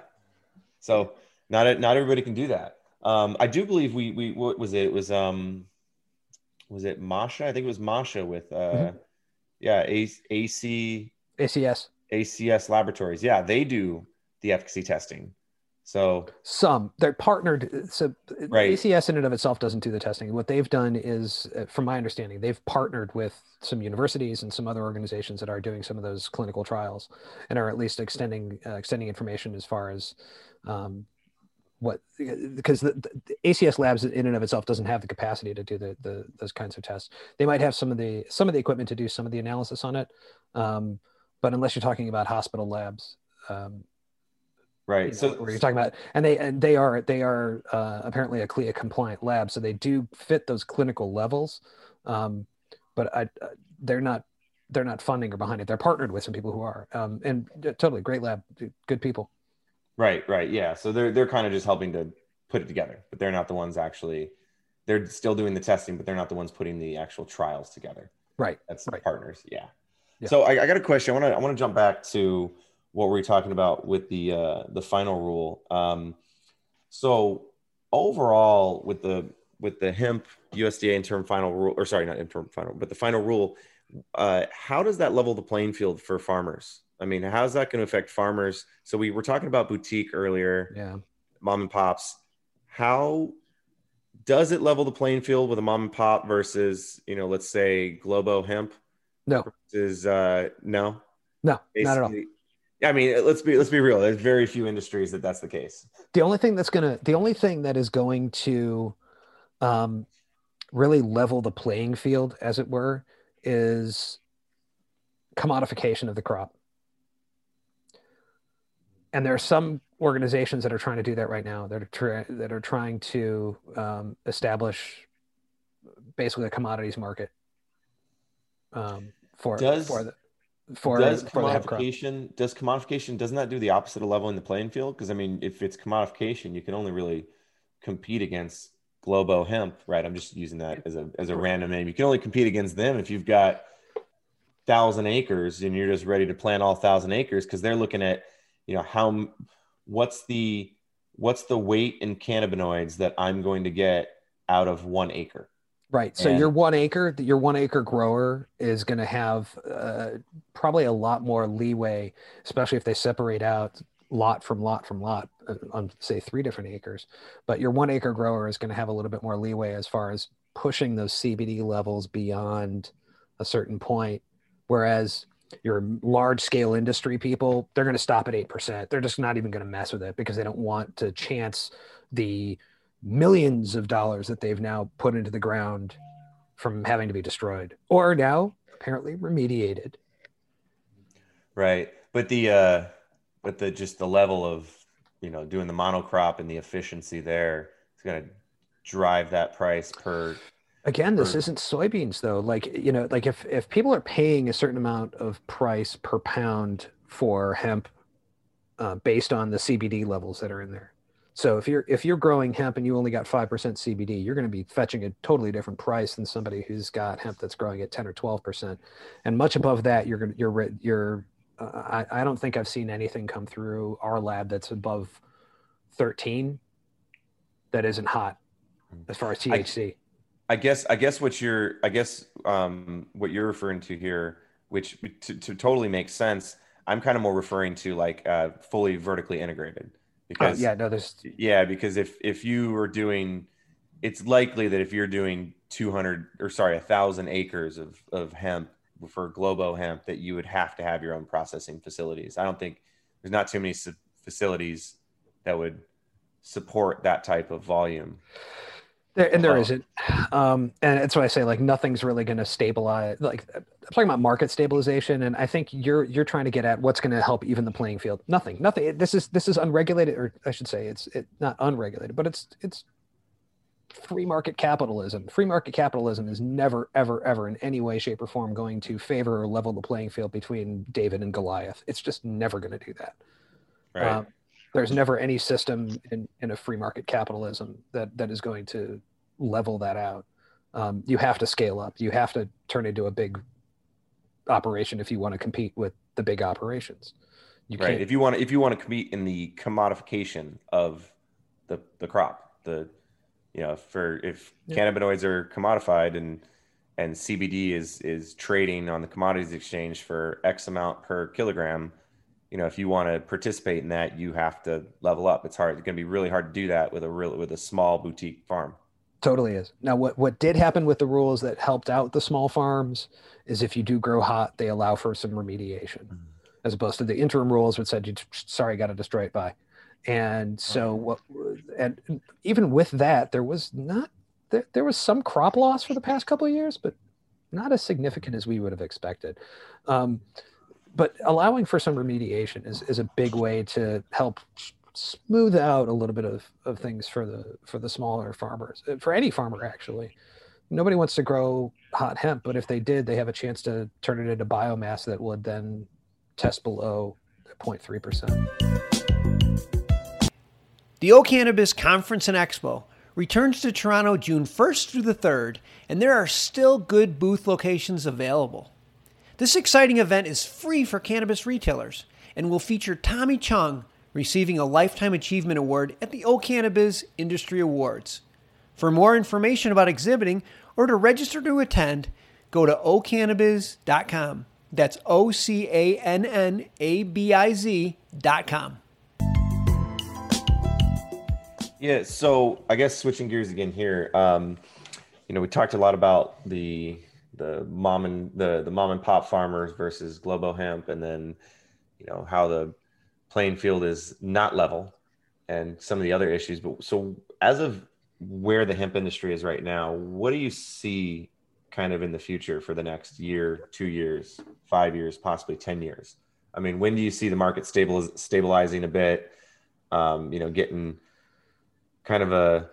So not not everybody can do that. Um, I do believe we we what was it? It was um was it Masha? I think it was Masha with uh Mhm. yeah A- AC ACS ACS Laboratories. Yeah, they do the efficacy testing. So some they're partnered. So Right. ACS in and of itself doesn't do the testing. What they've done is, uh, from my understanding, they've partnered with some universities and some other organizations that are doing some of those clinical trials, and are at least extending uh, extending information as far as um, what because the, the ACS labs in and of itself doesn't have the capacity to do the, the those kinds of tests. They might have some of the some of the equipment to do some of the analysis on it, um, but unless you're talking about hospital labs. Um, right. you know, So you're talking about, and they and they are they are uh, apparently a CLIA compliant lab, so they do fit those clinical levels. Um, but I, uh, they're not they're not funding or behind it. They're partnered with some people who are, um, and uh, totally great lab, good people. Right, right, yeah. So they're they're kind of just helping to put it together, but they're not the ones actually. They're still doing the testing, but they're not the ones putting the actual trials together. Right. That's Right. partners, yeah. Yeah. So I, I got a question. I want to I want to jump back to what we were talking about with the uh, the final rule. Um, so overall, with the with the hemp USDA interim final rule, or sorry, not interim final, but the final rule, uh, how does that level the playing field for farmers? I mean, how's that going to affect farmers? So we were talking about boutique earlier, Yeah. mom and pops. How does it level the playing field with a mom and pop versus, you know, let's say Globo Hemp? No. Versus uh, no, No, not at all. I mean, let's be let's be real. There's very few industries that that's the case. The only thing that's gonna, the only thing that is going to, um, really level the playing field, as it were, is commodification of the crop. And there are some organizations that are trying to do that right now. That are try, that are trying to um, establish basically a commodities market um, for Does- for the for, does for the hemp crop. commodification does commodification doesn't that do the opposite of leveling the playing field? Because I mean, if it's commodification, you can only really compete against Globo Hemp, right? I'm just using that as a as a random name. You can only compete against them if you've got thousand acres and you're just ready to plant all thousand acres because they're looking at you know how what's the what's the weight in cannabinoids that I'm going to get out of one acre. Right. So And- your one acre, your one acre grower is going to have uh, probably a lot more leeway, especially if they separate out lot from lot from lot uh, on say three different acres, but your one acre grower is going to have a little bit more leeway as far as pushing those CBD levels beyond a certain point. Whereas your large scale industry people, they're going to stop at 8%. They're just not even going to mess with it because they don't want to chance the millions of dollars that they've now put into the ground from having to be destroyed or now apparently remediated. Right. But the, uh, but the, just the level of, you know, doing the monocrop and the efficiency there is going to drive that price per Again, this isn't soybeans though. Like you know, like if if people are paying a certain amount of price per pound for hemp, uh, based on the CBD levels that are in there. So if you're if you're growing hemp and you only got five percent CBD, you're going to be fetching a totally different price than somebody who's got hemp that's growing at ten or twelve percent, and much above that, you're going you're you're. Uh, I I don't think I've seen anything come through our lab that's above thirteen. That isn't hot, as far as THC. I, I guess I guess what you're I guess um, what you're referring to here, which to, to totally makes sense. I'm kind of more referring to like uh, fully vertically integrated oh, because yeah no there's yeah because if if you are doing it's likely that if you're doing 200 or sorry a thousand acres of of hemp for Globo hemp that you would have to have your own processing facilities. I don't think there's not too many facilities that would support that type of volume. There, and there not um, and that's why I say like nothing's really going to stabilize. Like I'm talking about market stabilization, and I think you're you're trying to get at what's going to help even the playing field. Nothing, nothing. This is this is unregulated, or I should say, it's it, not unregulated, but it's it's free market capitalism. Free market capitalism is never, ever, ever in any way, shape, or form going to favor or level the playing field between David and Goliath. It's just never going to do that. Right. Um, there's never any system in, in a free market capitalism that that is going to level that out. Um, you have to scale up. You have to turn into a big operation if you want to compete with the big operations. You right. Can't... If you want, to, if you want to compete in the commodification of the the crop, the you know, for if yeah. cannabinoids are commodified and and CBD is is trading on the commodities exchange for X amount per kilogram, you know, if you want to participate in that, you have to level up. It's hard. It's going to be really hard to do that with a real with a small boutique farm. Totally is. Now, what what did happen with the rules that helped out the small farms is if you do grow hot, they allow for some remediation, mm-hmm. as opposed to the interim rules which said you sorry got to destroy it by. And so what and even with that, there was not there, there was some crop loss for the past couple of years, but not as significant as we would have expected. Um, but allowing for some remediation is, is a big way to help smooth out a little bit of, of things for the for the smaller farmers uh, for any farmer actually. Nobody wants to grow hot hemp but if they did they have a chance to turn it into biomass that would then test below 0.3% the O'Cannabiz conference and expo returns to toronto june 1st through the 3rd and there are still good booth locations available this exciting event is free for cannabis retailers and will feature tommy chong receiving a Lifetime Achievement Award at the O'Cannabiz Industry Awards. For more information about exhibiting or to register to attend, go to ocannabiz.com. That's O C A N N A B I Z.com. Yeah, so I guess switching gears again here. Um, you know, we talked a lot about the the mom and the the mom and pop farmers versus Globo Hemp, and then you know how the playing field is not level and some of the other issues. But so, as of where the hemp industry is right now, what do you see kind of in the future for the next year, two years, five years, possibly 10 years? I mean, when do you see the market stabiliz- stabilizing a bit? Um, you know, getting kind of a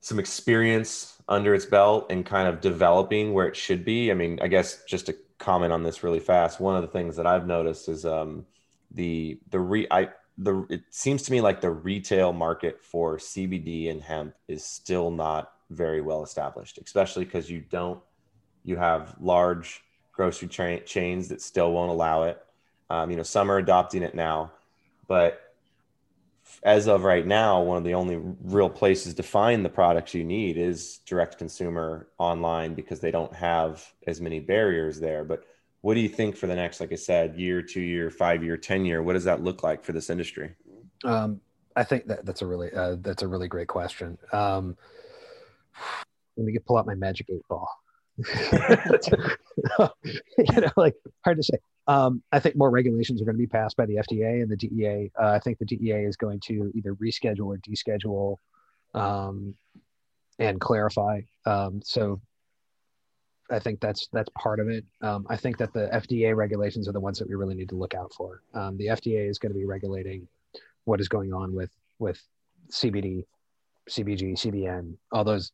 some experience under its belt and kind of developing where it should be. I mean, I guess just to comment on this really fast, one of the things that I've noticed is um, the the re I the it seems to me like the retail market for CBD and hemp is still not very well established, especially because you don't you have large grocery tra- chains that still won't allow it. Um, you know, some are adopting it now, but as of right now, one of the only real places to find the products you need is direct consumer online because they don't have as many barriers there. But what do you think for the next, like I said, year, two year, five year, 10 year? What does that look like for this industry? Um, I think that that's a really uh, that's a really great question. Um, let me get, pull out my magic eight ball. you know, like hard to say. Um, I think more regulations are going to be passed by the FDA and the DEA. Uh, I think the DEA is going to either reschedule or deschedule um, and clarify. Um, so I think that's that's part of it. Um, I think that the FDA regulations are the ones that we really need to look out for. Um, the FDA is going to be regulating what is going on with with CBD, CBG, CBN, all those,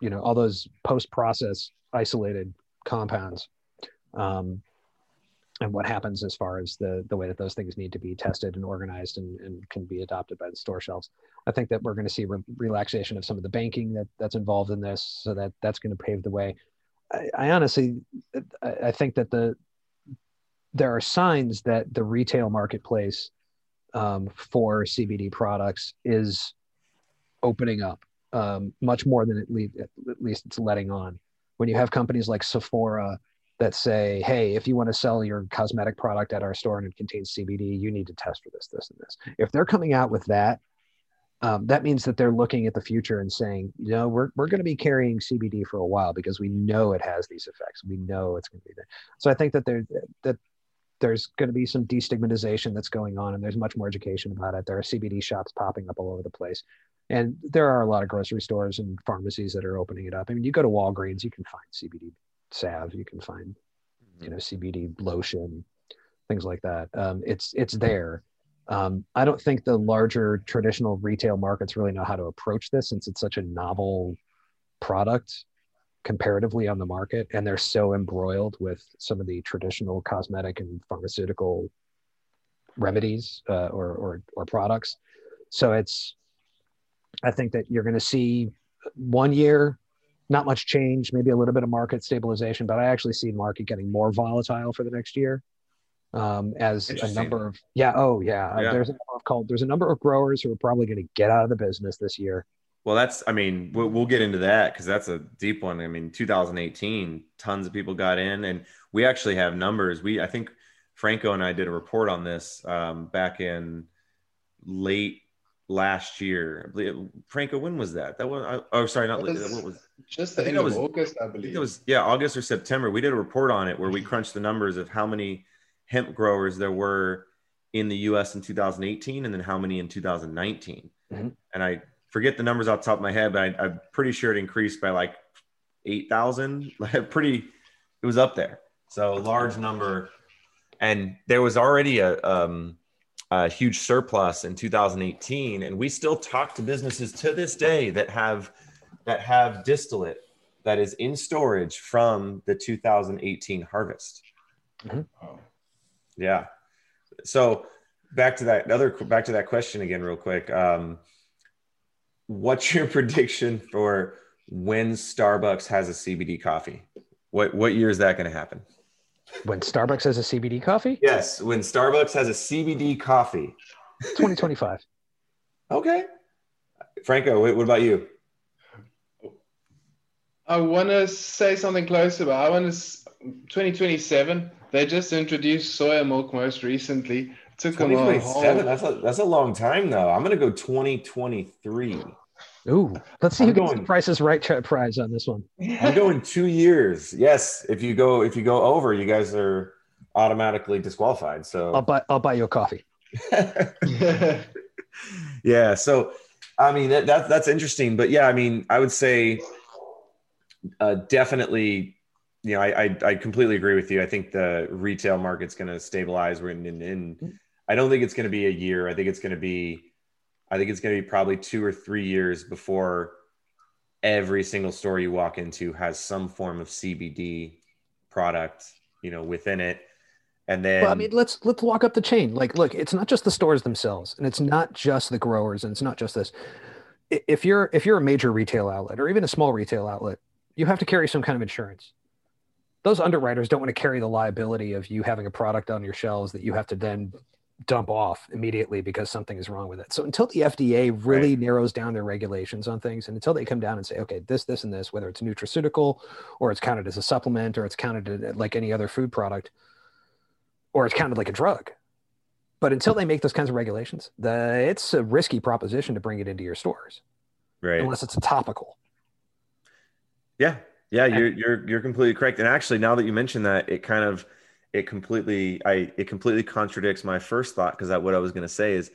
you know, all those post process isolated compounds. Um, and what happens as far as the the way that those things need to be tested and organized and, and can be adopted by the store shelves. I think that we're going to see re- relaxation of some of the banking that that's involved in this, so that that's going to pave the way. I, I honestly, I, I think that the there are signs that the retail marketplace um, for CBD products is opening up um, much more than at least, at least it's letting on. When you have companies like Sephora that say, hey, if you want to sell your cosmetic product at our store and it contains CBD, you need to test for this, this, and this. If they're coming out with that, um, that means that they're looking at the future and saying, you know, we're, we're going to be carrying CBD for a while because we know it has these effects. We know it's going to be there. So I think that there that there's going to be some destigmatization that's going on, and there's much more education about it. There are CBD shops popping up all over the place, and there are a lot of grocery stores and pharmacies that are opening it up. I mean, you go to Walgreens, you can find CBD salve, you can find, you mm-hmm. know, CBD lotion, things like that. Um, it's it's there. Um, I don't think the larger traditional retail markets really know how to approach this since it's such a novel product comparatively on the market and they're so embroiled with some of the traditional cosmetic and pharmaceutical remedies uh, or, or, or products so it's i think that you're going to see one year not much change maybe a little bit of market stabilization but i actually see market getting more volatile for the next year um, as a number of yeah oh yeah, yeah. there's a number of called there's a number of growers who are probably going to get out of the business this year. Well that's i mean we'll, we'll get into that because that's a deep one. I mean 2018 tons of people got in and we actually have numbers. We i think franco and i did a report on this um, back in late last year franco when was that that was oh sorry not was what was just the end of was, august i believe it was yeah august or september we did a report on it where we crunched the numbers of how many hemp growers there were in the US in 2018 and then how many in 2019. Mm-hmm. And I forget the numbers off the top of my head, but I, am pretty sure it increased by like 8,000. Like pretty, it was up there. So large number. And there was already a, um, a huge surplus in 2018. And we still talk to businesses to this day that have, that have distillate that is in storage from the 2018 harvest. Mm-hmm. Yeah. So back to that other back to that question again, real quick. Um, what's your prediction for when Starbucks has a CBD coffee? What what year is that going to happen? When Starbucks has a CBD coffee? Yes, when Starbucks has a CBD coffee. 2025. okay. Franco, what about you? I want to say something closer, but I want to 2027. They just introduced soya milk most recently. It took them a whole... That's a that's a long time though. I'm gonna go 2023. Ooh, let's see I'm who going, gets the prices right prize on this one. I'm going two years. Yes, if you go if you go over, you guys are automatically disqualified. So I'll buy I'll buy you a coffee. yeah. So I mean that, that that's interesting, but yeah, I mean I would say uh, definitely you know, I, I, I completely agree with you. I think the retail market's going to stabilize. We're in, in, in. I don't think it's going to be a year. I think it's going to be, I think it's going to be probably two or three years before every single store you walk into has some form of CBD product, you know, within it. And then, well, I mean, let's let's walk up the chain. Like, look, it's not just the stores themselves, and it's not just the growers, and it's not just this. If you're if you're a major retail outlet or even a small retail outlet, you have to carry some kind of insurance those underwriters don't want to carry the liability of you having a product on your shelves that you have to then dump off immediately because something is wrong with it. So until the FDA really right. narrows down their regulations on things and until they come down and say, okay, this, this, and this, whether it's nutraceutical or it's counted as a supplement or it's counted like any other food product or it's counted like a drug, but until they make those kinds of regulations, the it's a risky proposition to bring it into your stores right unless it's a topical. Yeah, yeah, you're you're you're completely correct. And actually, now that you mention that, it kind of it completely I it completely contradicts my first thought because what I was going to say is,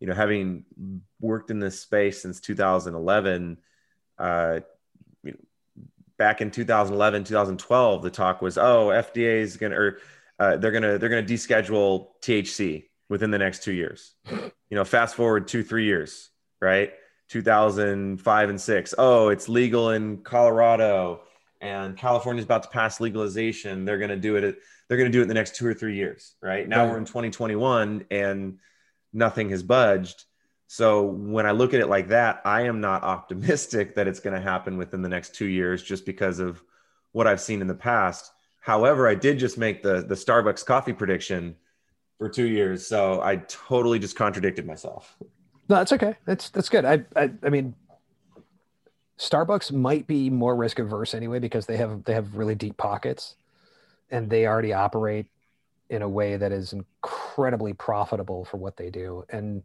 you know, having worked in this space since 2011, uh, you know, back in 2011, 2012, the talk was, oh, FDA is going to or uh, they're gonna they're gonna deschedule THC within the next two years. You know, fast forward two three years, right? 2005 and six. Oh, it's legal in Colorado and California's about to pass legalization. They're going to do it. They're going to do it in the next two or three years. Right now, Right. we're in 2021 and nothing has budged. So when I look at it like that, I am not optimistic that it's going to happen within the next two years, just because of what I've seen in the past. However, I did just make the the Starbucks coffee prediction for two years, so I totally just contradicted myself. No, that's okay. That's that's good. I I, I mean, Starbucks might be more risk averse anyway because they have they have really deep pockets, and they already operate in a way that is incredibly profitable for what they do. And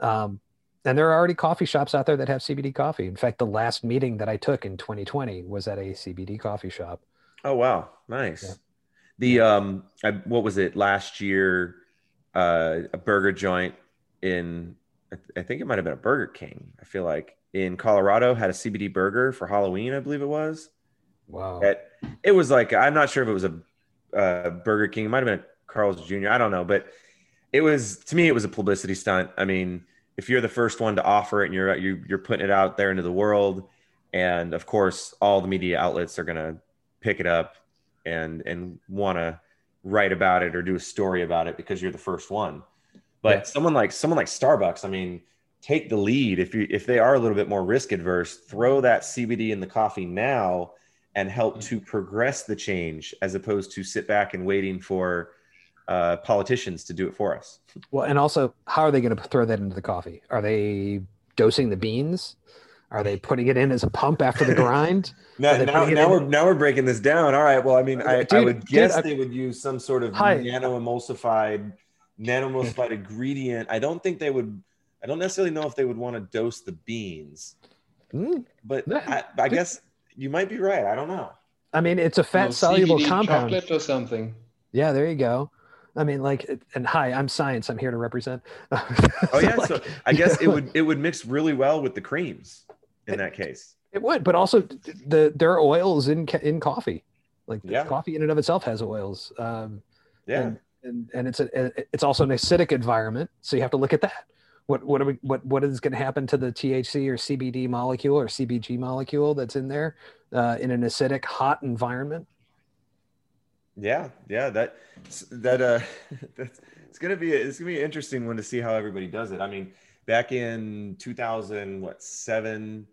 um, and there are already coffee shops out there that have CBD coffee. In fact, the last meeting that I took in 2020 was at a CBD coffee shop. Oh wow, nice. Yeah. The um, I, what was it last year? Uh, a burger joint in, I, th- I think it might have been a Burger King. I feel like in Colorado had a CBD burger for Halloween. I believe it was. Wow. It, it was like I'm not sure if it was a uh, Burger King. It might have been a Carl's Jr. I don't know, but it was to me it was a publicity stunt. I mean, if you're the first one to offer it and you're you, you're putting it out there into the world, and of course all the media outlets are gonna pick it up and and want to write about it or do a story about it because you're the first one. But Yeah. someone like someone like Starbucks, I mean, take the lead if you if they are a little bit more risk adverse, throw that CBD in the coffee now and help to progress the change as opposed to sit back and waiting for uh, politicians to do it for us. Well, and also, how are they going to throw that into the coffee? Are they dosing the beans? Are they putting it in as a pump after the grind? Now, now, now we're now we're breaking this down. All right. Well, I mean, I, I Dude, would dude, guess I- they would use some sort of Hi. nano emulsified, nano emulsified ingredient. I don't think they would. I don't necessarily know if they would want to dose the beans, Mm, but I, I guess you might be right. I don't know. I mean, it's a fat Little soluble CBD compound. chocolate or something. Yeah, there you go. I mean, like, and hi, I'm science. I'm here to represent. Oh yeah. Like, so I guess you it would it would mix really well with the creams in that case. It would, but also the there are oils in in coffee. Like Yeah. coffee in and of itself has oils. Um, Yeah. and, and and it's a it's also an acidic environment, so you have to look at that. What what are we, what what is going to happen to the THC or CBD molecule or CBG molecule that's in there uh, in an acidic hot environment? Yeah, yeah, that that uh, that's it's gonna be it's gonna be an interesting one to see how everybody does it. I mean, back in 2000, what seven,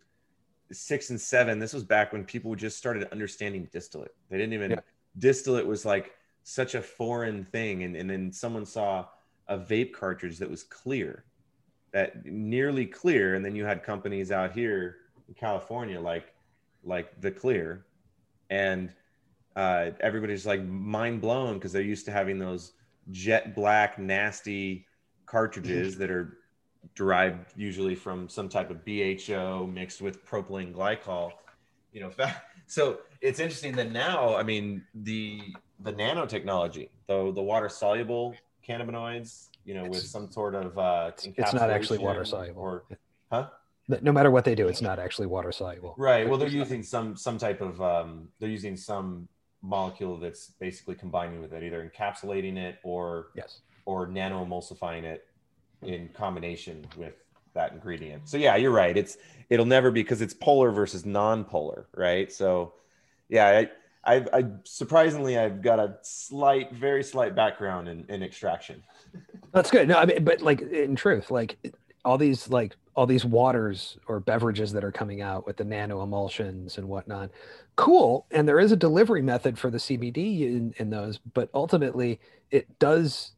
six and seven, this was back when people just started understanding distillate. They didn't even Yeah. distillate was like such a foreign thing, and and then someone saw a vape cartridge that was clear, that nearly clear, and then you had companies out here in California like like the Clear, and uh, everybody's like mind blown because they're used to having those jet black, nasty cartridges that are derived usually from some type of BHO mixed with propylene glycol. You know, so it's interesting that now, I mean, the the nanotechnology, though the water soluble cannabinoids, you know, with some sort of uh, it's not actually water-soluble. or huh? No matter what they do, it's not actually water soluble. Right. Well, they're using some some type of um, they're using some molecule that's basically combining with it, either encapsulating it or Yes. or nano emulsifying it in combination with that ingredient. So yeah, you're right. It's it'll never be because it's polar versus non-polar, right? So yeah, I, I, I surprisingly I've got a slight, very slight background in, in extraction. That's good. No, I mean, but like in truth, like all these like all these waters or beverages that are coming out with the nano emulsions and whatnot, cool. And there is a delivery method for the CBD in, in those, but ultimately it does.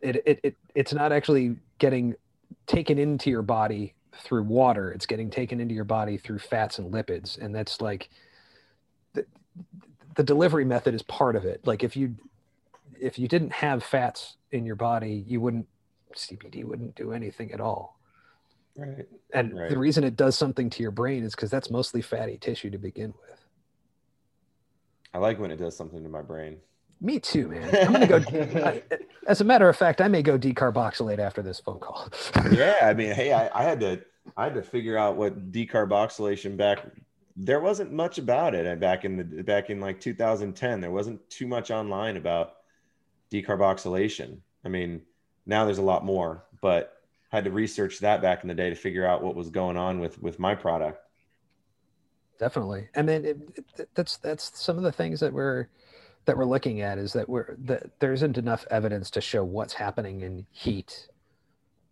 It, it it it's not actually getting taken into your body through water. It's getting taken into your body through fats and lipids, and that's like the, the delivery method is part of it. Like if you if you didn't have fats in your body, you wouldn't CBD wouldn't do anything at all. Right. And Right. the reason it does something to your brain is because that's mostly fatty tissue to begin with. I like when it does something to my brain. Me too, man. I'm gonna go. I, as a matter of fact, I may go decarboxylate after this phone call. yeah, I mean, hey, I, I had to I had to figure out what decarboxylation back. There wasn't much about it uh, back in the back in like 2010. There wasn't too much online about decarboxylation. I mean, now there's a lot more, but had to research that back in the day to figure out what was going on with with my product. Definitely, and then it, it, that's that's some of the things that we're that we're looking at is that we're that there isn't enough evidence to show what's happening in heat,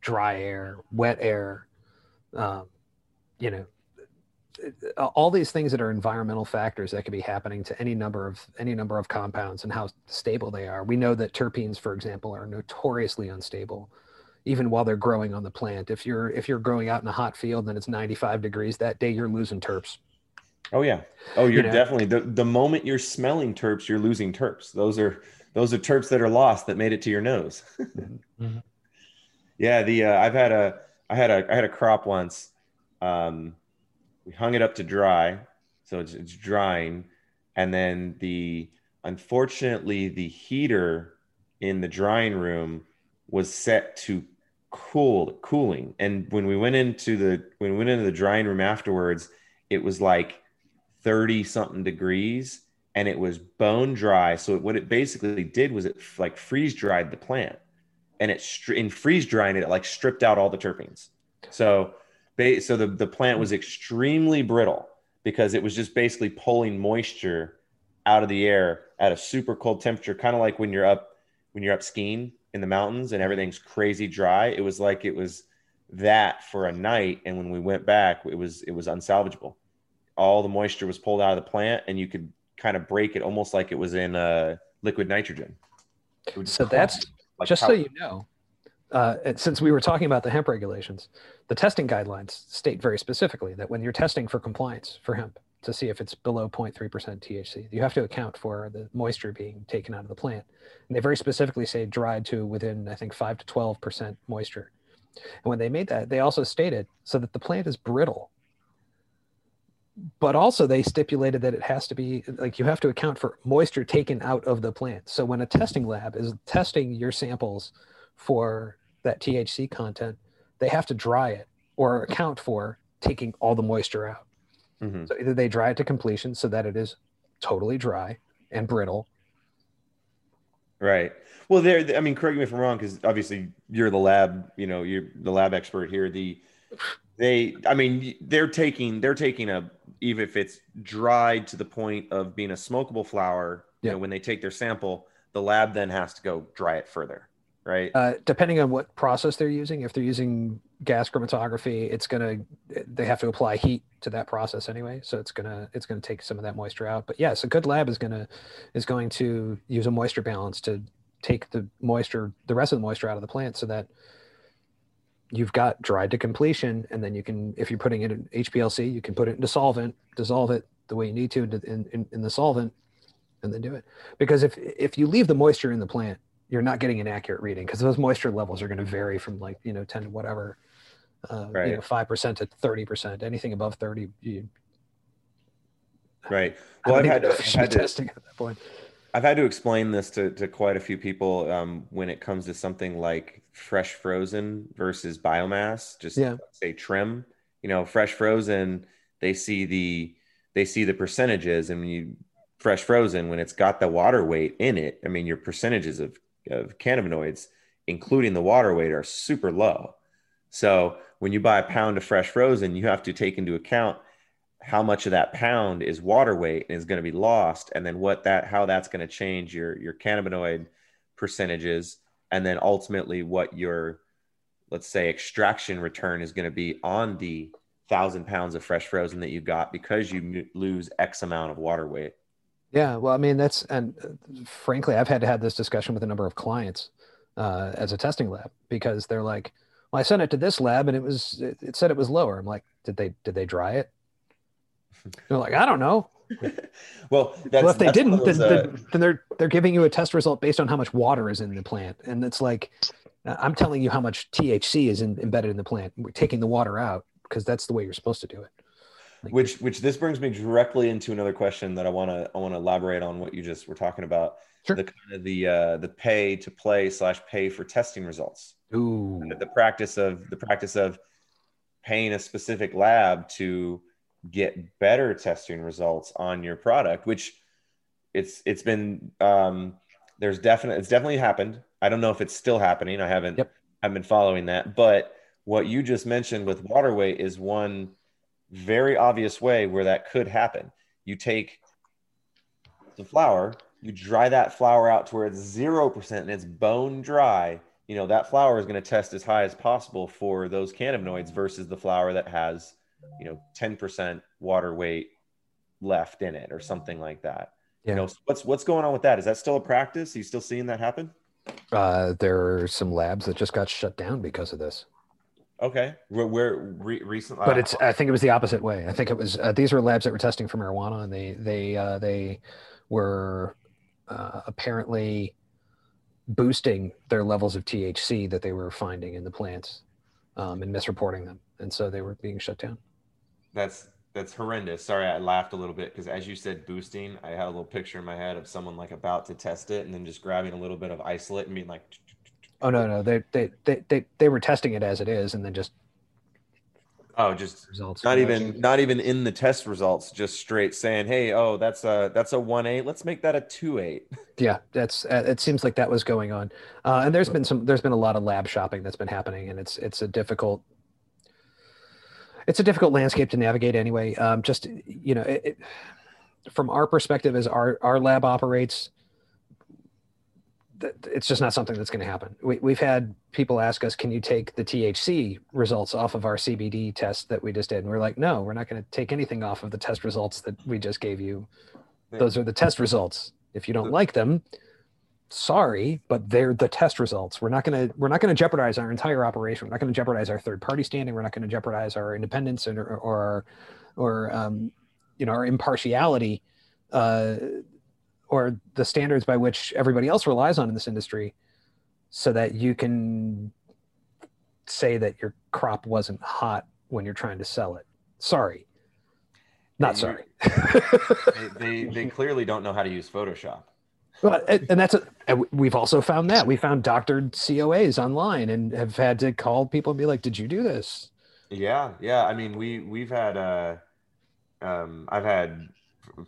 dry air, wet air, um, you know, all these things that are environmental factors that could be happening to any number of any number of compounds and how stable they are. We know that terpenes, for example, are notoriously unstable, even while they're growing on the plant. If you're if you're growing out in a hot field and it's 95 degrees that day, you're losing terps. Oh yeah. Oh, you're know? definitely the the moment you're smelling terps, you're losing terps. Those are those are terps that are lost that made it to your nose. Mhm. Yeah, the uh, I've had a I had a I had a crop once. Um, we hung it up to dry, so it's, it's drying, and then the unfortunately the heater in the drying room was set to cool cooling, and when we went into the when we went into the drying room afterwards, it was like 30 something degrees and it was bone dry. So what it basically did was it like freeze dried the plant. And it in freeze drying it, it like stripped out all the terpenes. So ba- so the, the plant was extremely brittle because it was just basically pulling moisture out of the air at a super cold temperature kind of like when you're up when you're up skiing in the mountains and everything's crazy dry. It was like it was that for a night and when we went back it was it was unsalvageable. All the moisture was pulled out of the plant and you could kind of break it almost like it was in uh, liquid nitrogen. So that's like just so you know, uh, since we were talking about the hemp regulations, the testing guidelines state very specifically that when you're testing for compliance for hemp to see if it's below 0.3% THC, you have to account for the moisture being taken out of the plant. And they very specifically say dried to within, I think, 5 to 12% moisture. And when they made that, they also stated so that the plant is brittle. But also, they stipulated that it has to be like you have to account for moisture taken out of the plant. So, when a testing lab is testing your samples for that THC content, they have to dry it or account for taking all the moisture out. Mhm. So, either they dry it to completion so that it is totally dry and brittle. Right. Well, there. I mean, correct me if I'm wrong, because obviously you're the lab. You know, you're the lab expert here. The they. I mean, they're taking they're taking a even if it's dried to the point of being a smokable flower. You Yeah. know, when they take their sample, the lab then has to go dry it further. Right. Uh, depending on what process they're using, if they're using gas chromatography, it's gonna they have to apply heat to that process anyway, so it's gonna it's gonna take some of that moisture out. But yes, a good lab is gonna is going to use a moisture balance to take the moisture, the rest of the moisture out of the plant, so that you've got dried to completion, and then you can, if you're putting it in HPLC, you can put it into solvent, dissolve it the way you need to in, in, in the solvent, and then do it. Because if if you leave the moisture in the plant, you're not getting an accurate reading because those moisture levels are going to vary from like you know 10 to whatever uh, you Right. know 5% to 30% anything above 30 you Right. Well, I've had I've you should had to testing at that point I've had to explain this to, to quite a few people um, when it comes to something like fresh frozen versus biomass. Just Yeah. say trim. You know, fresh frozen, they see the they see the percentages, and when you fresh frozen when it's got the water weight in it. I mean, your percentages of of cannabinoids, including the water weight, are super low. So when you buy a pound of fresh frozen, you have to take into account how much of that pound is water weight and is going to be lost and then what that how that's going to change your your cannabinoid percentages and then ultimately what your let's say extraction return is going to be on the thousand pounds of fresh frozen that you got because you lose x amount of water weight Yeah, well, I mean that's and uh, frankly, I've had to have this discussion with a number of clients uh, as a testing lab because they're like, "Well, I sent it to this lab and it was it, it said it was lower." I'm like, "Did they did they dry it?" They're like, "I don't know." well, that's, well, if they didn't, then, uh, then, then they're they're giving you a test result based on how much water is in the plant, and it's like uh, I'm telling you how much THC is in, embedded in the plant. We're taking the water out because that's the way you're supposed to do it. Which which this brings me directly into another question that I want to I want to elaborate on what you just were talking about. Sure. The kind of the uh, the pay to play slash pay for testing results. Ooh, The practice of the practice of paying a specific lab to get better testing results on your product, which it's it's been um, there's definitely it's definitely happened. I don't know if it's still happening. I haven't Yep. I've been following that, but what you just mentioned with water weight is one very obvious way where that could happen. You take the flower, you dry that flower out to where it's zero percent and it's bone dry. You know that flower is going to test as high as possible for those cannabinoids versus the flower that has, you know, ten percent water weight left in it or something like that. Yeah. You know, what's what's going on with that? Is that still a practice? Are you still seeing that happen? uh, there are some labs that just got shut down because of this. Okay, where re- recently? but it's i think it was the opposite way i think it was uh, these were labs that were testing for marijuana and they they uh, they were uh, apparently boosting their levels of thc that they were finding in the plants um, and misreporting them and so they were being shut down That's that's horrendous. Sorry, I laughed a little bit because as you said boosting, I had a little picture in my head of someone like about to test it and then just grabbing a little bit of isolate and being like, oh no no they they they they, they were testing it as it is and then just oh, just results not even not even in the test results, just straight saying, hey, oh, that's a that's a one eight. Let's make that a two eight. yeah that's uh, it seems like that was going on uh, and there's been some there's been a lot of lab shopping that's been happening and it's it's a difficult it's a difficult landscape to navigate anyway um, just you know it, it, from our perspective as our our lab operates it's just not something that's going to happen. We, we've had people ask us can you take the thc results off of our cbd test that we just did? And we're like no we're not going to take anything off of the test results that we just gave you. Those are the test results. If you don't like them sorry but they're the test results. We're not going to we're not going to jeopardize our entire operation. We're not going to jeopardize our third party standing. We're not going to jeopardize our independence and, or or or um, you know our impartiality uh, or the standards by which everybody else relies on in this industry so that you can say that your crop wasn't hot when you're trying to sell it sorry not you- sorry they, they they clearly don't know how to use Photoshop. Well, and that's a, we've also found that we found doctored COAs online and have had to call people and be like, "Did you do this?" Yeah, yeah. I mean, we we've had uh, um, I've had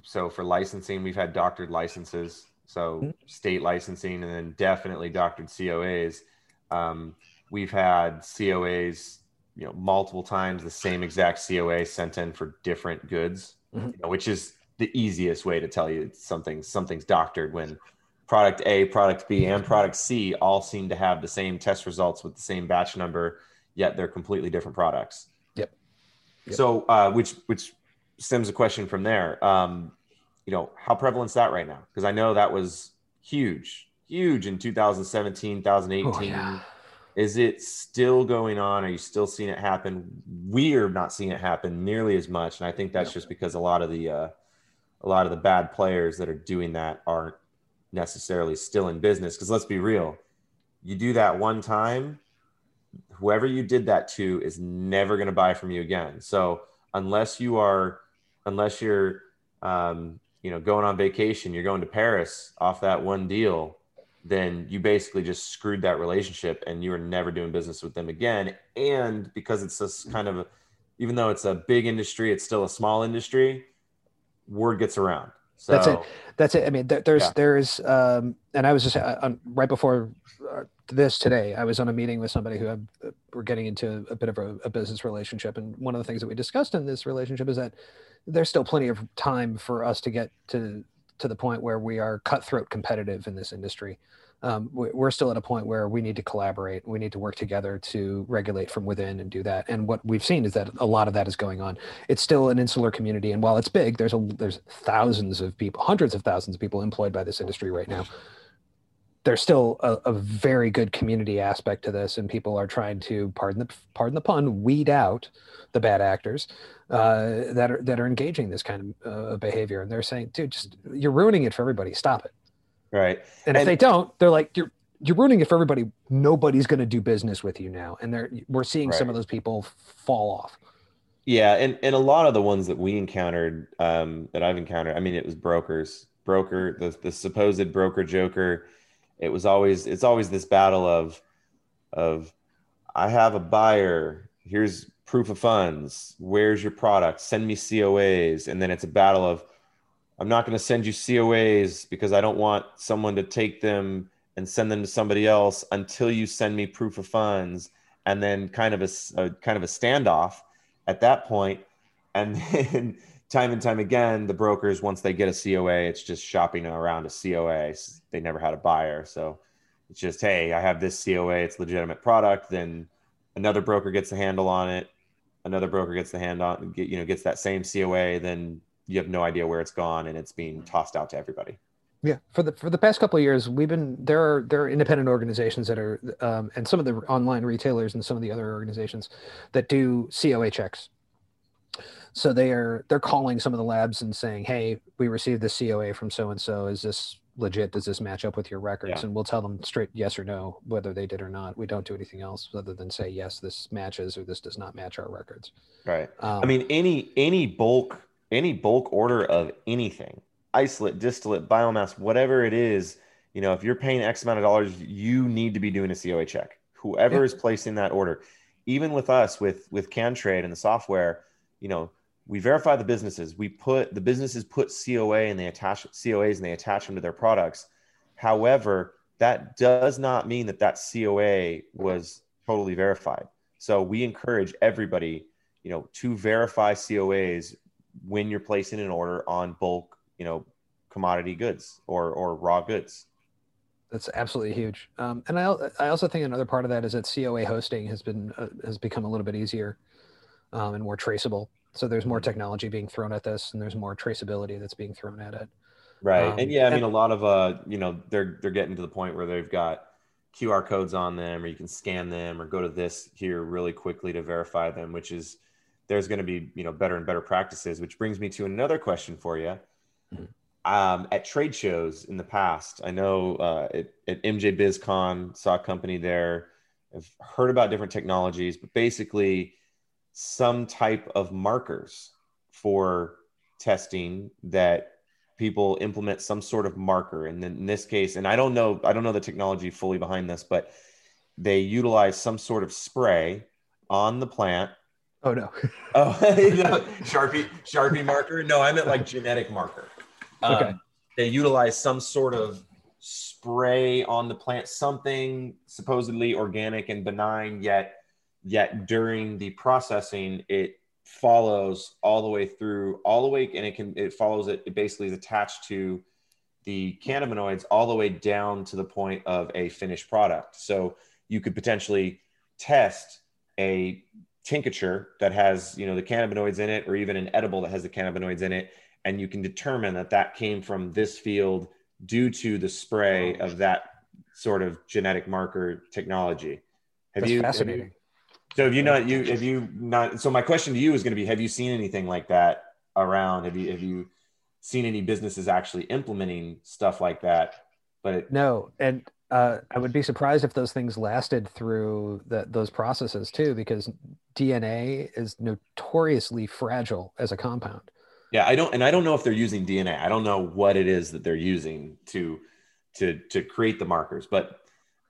so for licensing, we've had doctored licenses, so Mhm. state licensing, and then definitely doctored COAs. Um, we've had COAs, you know, multiple times the same exact COA sent in for different goods, Mhm. you know, which is the easiest way to tell you something something's doctored when product A, product B, and product C all seem to have the same test results with the same batch number, yet they're completely different products. Yep. Yep. So, uh, which which stems a question from there. Um, you know, how prevalent is that right now? Because I know that was huge, huge in 2017, 2018. Oh, yeah. Is it still going on? Are you still seeing it happen? We're not seeing it happen nearly as much, and I think that's Yep. just because a lot of the uh, a lot of the bad players that are doing that aren't necessarily still in business. Because let's be real, you do that one time, whoever you did that to is never going to buy from you again. So unless you are, unless you're, um, you know, going on vacation, you're going to Paris off that one deal, then you basically just screwed that relationship and you are never doing business with them again. And because it's this kind of, even though it's a big industry, it's still a small industry. Word gets around. So That's it. That's it. I mean, there, there's Yeah. there's um, and I was just uh, on, right before uh, this today. I was on a meeting with somebody who had, uh, we're getting into a bit of a, a business relationship, and one of the things that we discussed in this relationship is that there's still plenty of time for us to get to to the point where we are cutthroat competitive in this industry. Um, we- we're still at a point where we need to collaborate. We need to work together to regulate from within and do that. And what we've seen is that a lot of that is going on. It's still an insular community, and while it's big, there's a there's thousands of people, hundreds of thousands of people employed by this industry right now. there's still a, a, very good community aspect to this, and people are trying to pardon the pardon the pun weed out the bad actors uh, that are that are engaging this kind of uh, behavior, and they're saying, "Dude, just you're ruining it for everybody. Stop it." Right. And, and if they don't, they're like, "You're you're ruining it for everybody. Nobody's going to do business with you now." And they're we're seeing right. some of those people fall off. Yeah, and and a lot of the ones that we encountered, um, that I've encountered, I mean, it was brokers, broker, the the supposed broker joker. It was always it's always this battle of of I have a buyer. Here's proof of funds. Where's your product? Send me COAs, and then it's a battle of I'm not going to send you COAs because I don't want someone to take them and send them to somebody else until you send me proof of funds, and then kind of a, a kind of a standoff at that point. And then time and time again, the brokers, once they get a COA, it's just shopping around a COA. They never had a buyer. So it's just, hey, I have this COA, it's legitimate product. Then another broker gets a handle on it. Another broker gets the hand on, get, you know, gets that same COA. Then you have no idea where it's gone and it's being tossed out to everybody. Yeah, for the for the past couple of years, we've been there are there are independent organizations that are um, and some of the online retailers and some of the other organizations that do COA checks. So they are they're calling some of the labs and saying, "Hey, we received this COA from so and so. Is this legit? Does this match up with your records?" Yeah. And we'll tell them straight yes or no whether they did or not. We don't do anything else other than say yes, this matches or this does not match our records. Right. Um, I mean, any any bulk any bulk order of anything isolate, distillate, biomass, whatever it is, you know, if you're paying X amount of dollars, you need to be doing a COA check. Whoever yeah. is placing that order, even with us with with CanTrade and the software, you know, we verify the businesses. We put the businesses put COA and they attach COAs and they attach them to their products. However, that does not mean that that COA was totally verified. So we encourage everybody, you know, to verify COAs when you're placing an order on bulk you know commodity goods or or raw goods. That's absolutely huge. Um, and I, I also think another part of that is that coa hosting has been uh, has become a little bit easier um, and more traceable. So there's more mm-hmm. technology being thrown at this and there's more traceability that's being thrown at it. Right. Um, and yeah i mean a lot of uh you know they're they're getting to the point where they've got qr codes on them or you can scan them or go to this here really quickly to verify them which is there's going to be you know better and better practices which brings me to another question for you um, at trade shows in the past, I know uh, at, at MJ BizCon, saw a company there. I've heard about different technologies, but basically some type of markers for testing that people implement some sort of marker. And then in this case, and I don't know, I don't know the technology fully behind this, but they utilize some sort of spray on the plant. Oh no. oh, no. Sharpie, Sharpie marker. No, I meant like genetic marker. Um, okay. They utilize some sort of spray on the plant, something supposedly organic and benign, yet yet during the processing, it follows all the way through, all the way, and it can it follows it. It basically is attached to the cannabinoids all the way down to the point of a finished product. So you could potentially test a tincture that has you know the cannabinoids in it or even an edible that has the cannabinoids in it. And you can determine that that came from this field due to the spray of that sort of genetic marker technology. Have That's you fascinating? Have you, so have you not you have you not so my question to you is going to be have you seen anything like that around? Have you have you seen any businesses actually implementing stuff like that? But it, no. And uh, I would be surprised if those things lasted through those processes too, because DNA is notoriously fragile as a compound. Yeah, I don't, and I don't know if they're using DNA. I don't know what it is that they're using to to to create the markers, but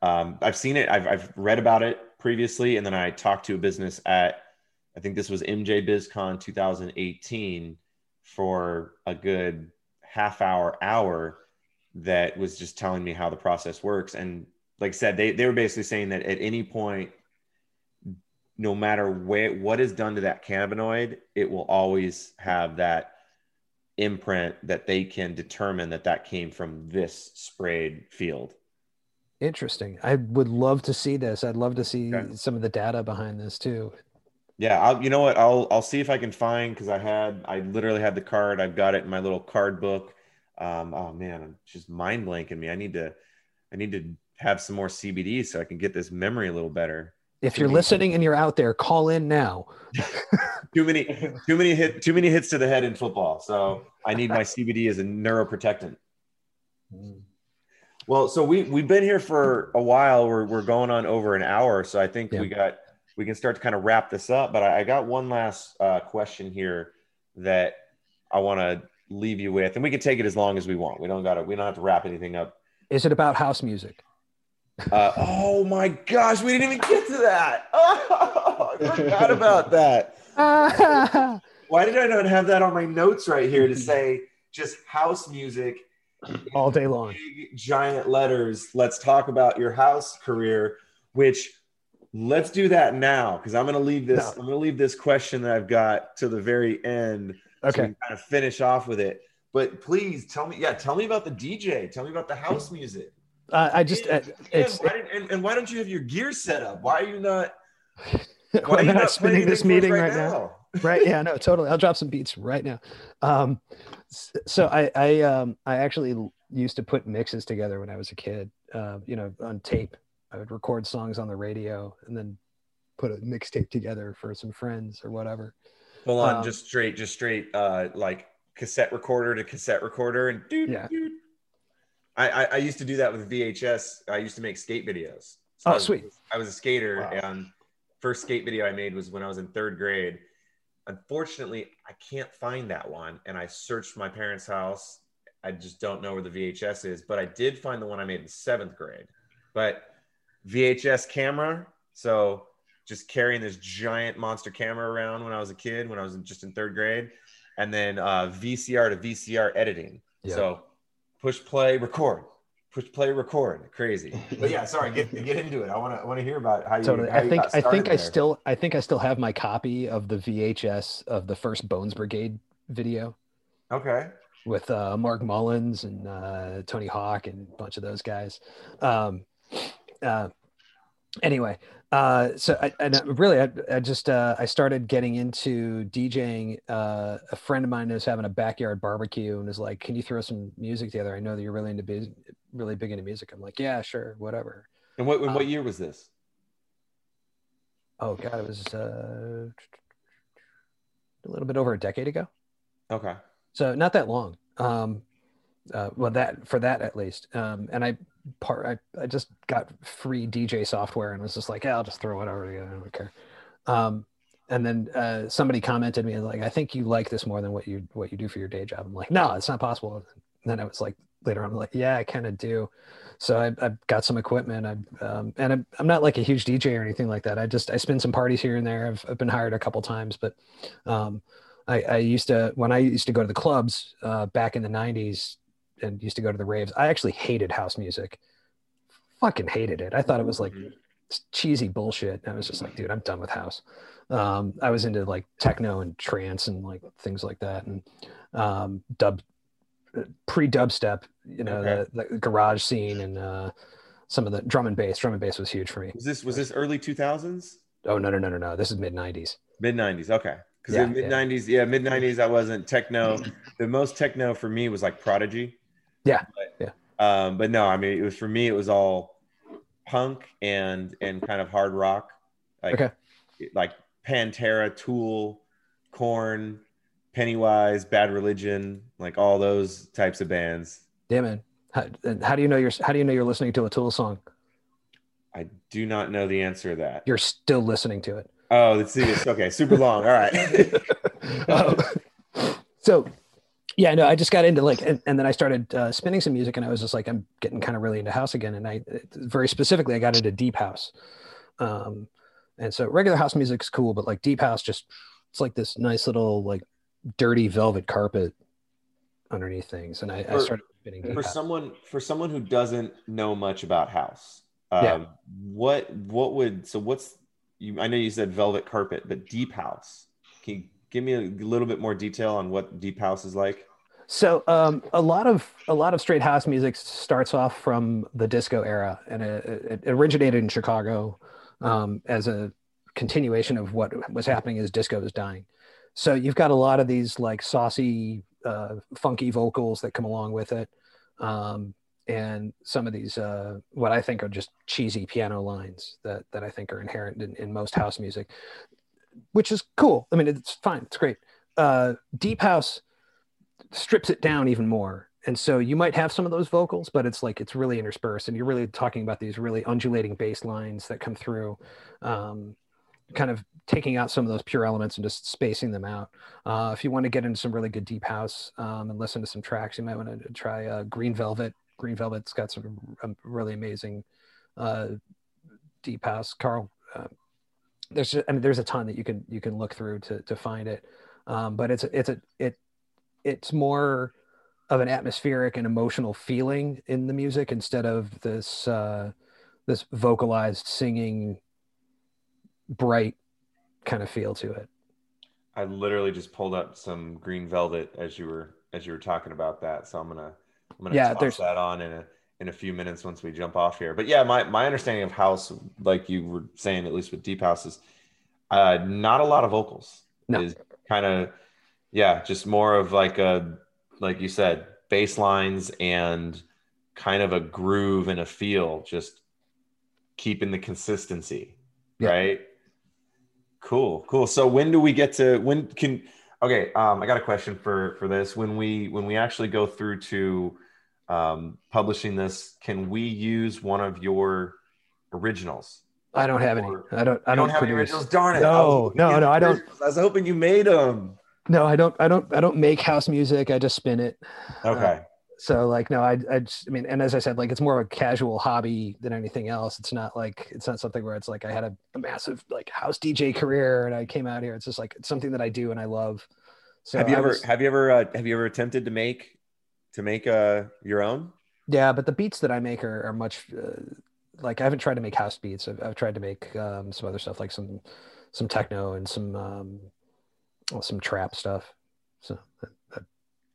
um, I've seen it. I've I've read about it previously, and then I talked to a business at I think this was MJ BizCon 2018 for a good half hour hour that was just telling me how the process works. And like I said, they they were basically saying that at any point no matter where what is done to that cannabinoid, it will always have that imprint that they can determine that that came from this sprayed field. Interesting. I would love to see this. I'd love to see okay. some of the data behind this too. Yeah, I'll, you know what? I'll I'll see if I can find because I had I literally had the card. I've got it in my little card book. Um, oh man, I'm just mind blanking me. I need to I need to have some more CBD so I can get this memory a little better. If you're listening and you're out there, call in now. too many, too many hit, too many hits to the head in football. So I need my CBD as a neuroprotectant. Well, so we we've been here for a while. We're we're going on over an hour, so I think Yeah. we got we can start to kind of wrap this up. But I, I got one last uh, question here that I want to leave you with, and we can take it as long as we want. We don't got to we don't have to wrap anything up. Is it about house music? Uh, oh my gosh, we didn't even get to that. Oh, I forgot about that. Why did I not have that on my notes right here to say just house music? All day long. big giant letters. Let's talk about your house career, which let's do that now because I'm going to leave this. No. I'm going to leave this question that I've got to the very end. So we Okay. can kind of finish off with it. But please tell me, yeah, tell me about the DJ. Tell me about the house music. Uh, I just, uh, And, why and, and why don't you have your gear set up? Why are you not? Why we're you not spinning this meeting us right now. right yeah no totally i'll drop some beats right now um so i i um i actually used to put mixes together when i was a kid uh, you know on tape i would record songs on the radio and then put a mixtape together for some friends or whatever Full on, Um, just straight, just straight, uh, like cassette recorder to cassette recorder, and dude, Yeah. dude. I, I I used to do that with VHS. I used to make skate videos. So I oh was- sweet I was a skater, Wow. and first skate video I made was when I was in third grade. Unfortunately, I can't find that one, and I searched my parents' house. I just don't know where the VHS is, but I did find the one I made in seventh grade. But VHS camera, so just carrying this giant monster camera around when I was a kid, when I was just in third grade, and then uh, VCR to VCR editing. Yeah. So push play, record, push play, record. Crazy. But yeah, sorry, get get into it. I want to want to hear about how you. totally how i you think got i think started i still i think i still have my copy of the vhs of the first bones brigade video Okay. with uh, Mark Mullins and uh, Tony Hawk and a bunch of those guys. Um, uh, anyway, uh, so I, and really, I, I just uh, I started getting into DJing. Uh, a friend of mine was having a backyard barbecue and was like, "Can you throw some music together? I know that you're really into bus- really big into music." I'm like, "Yeah, sure, whatever." And what and Uh, what year was this? Oh God, it was uh, a little bit over a decade ago. Okay. so not that long um uh, well that for that at least um and i part I, I just got free dj software and was just like yeah i'll just throw whatever together i don't care. Um and then uh somebody commented me like i think you like this more than what you what you do for your day job. I'm like no it's not possible. And then i was like later on I'm like yeah i kind of do. So I, i've got some equipment. I um and I'm, I'm not like a huge dj or anything like that. I just i spin some parties here and there. I've, I've been hired a couple times but um I, I used to when I used to go to the clubs uh, back in the '90s and used to go to the raves. I actually hated house music, fucking hated it. I thought it was like Mhm. cheesy bullshit. I was just like, dude, I'm done with house. Um, I was into like techno and trance and like things like that, and um, dub pre dubstep. You know, Okay. the, the garage scene and uh, some of the drum and bass. Drum and bass was huge for me. Was this was this early two thousands? Oh no no no no no! This is mid '90s. Mid nineties. Okay. Because Yeah, in mid nineties, yeah, mid nineties, I wasn't techno. The most techno for me was like Prodigy. Yeah, But, yeah. Um, but no, I mean, it was for me. It was all punk and and kind of hard rock, like Okay. like Pantera, Tool, Korn, Pennywise, Bad Religion, like all those types of bands. Damn it! How, how do you know you're how do you know you're listening to a Tool song? I do not know the answer to that. You're still listening to it. Oh, let's see this. Okay, super long. All right. Um, so yeah no i just got into like and, and then i started uh, spinning some music and i was just like i'm getting kind of really into house again and i very specifically i got into deep house um and so regular house music's cool but like deep house just it's like this nice little like dirty velvet carpet underneath things and i, I started spinning for house. someone for someone who doesn't know much about house um, Yeah. what what would so what's you i know you said velvet carpet but deep house can you give me a little bit more detail on what deep house is like So um, a lot of a lot of straight house music starts off from the disco era, and it, it originated in Chicago um, as a continuation of what was happening as disco was dying. So you've got a lot of these like saucy, uh, funky vocals that come along with it, um, and some of these uh, what I think are just cheesy piano lines that that I think are inherent in, in most house music, which is cool. I mean, it's fine, it's great. Uh, deep house strips it down even more, and so you might have some of those vocals, but it's like it's really interspersed, and you're really talking about these really undulating bass lines that come through. Um, kind of taking out some of those pure elements and just spacing them out. Uh, if you want to get into some really good deep house um, and listen to some tracks, you might want to try uh, Green Velvet Green Velvet's got some um, really amazing uh, deep house. Carl, there's I mean there's a ton that you can you can look through to to find it, um, but it's it's a it it's more of an atmospheric and emotional feeling in the music instead of this uh, this vocalized singing bright kind of feel to it. I literally just pulled up some Green Velvet as you were as you were talking about that, so I'm gonna I'm gonna yeah, toss that on in a in a few minutes once we jump off here. But yeah, my my understanding of house, like you were saying, at least with deep houses, uh, not a lot of vocals. No. Is kind of yeah, just more of like a like you said, bass lines and kind of a groove and a feel, just keeping the consistency, yeah. right? Cool, cool. So when do we get to when can okay um, i got a question for for this when we when we actually go through to um, publishing this, can we use one of your originals? I don't have any. I don't. I don't, don't have any originals. Darn it! No, no, no. I don't. I was hoping you made them. No, I don't. I don't. I don't make house music. I just spin it. Okay. Uh, so like no, I, I just, I mean, and as I said, like it's more of a casual hobby than anything else. It's not like it's not something where it's like I had a, a massive like house DJ career and I came out here. It's just like it's something that I do and I love. So have you I ever was, have you ever uh, have you ever attempted to make to make uh your own? Yeah, but the beats that I make are, are much uh, like I haven't tried to make house beats. I've, I've tried to make um, some other stuff like some some techno and some um, well, some trap stuff. So I,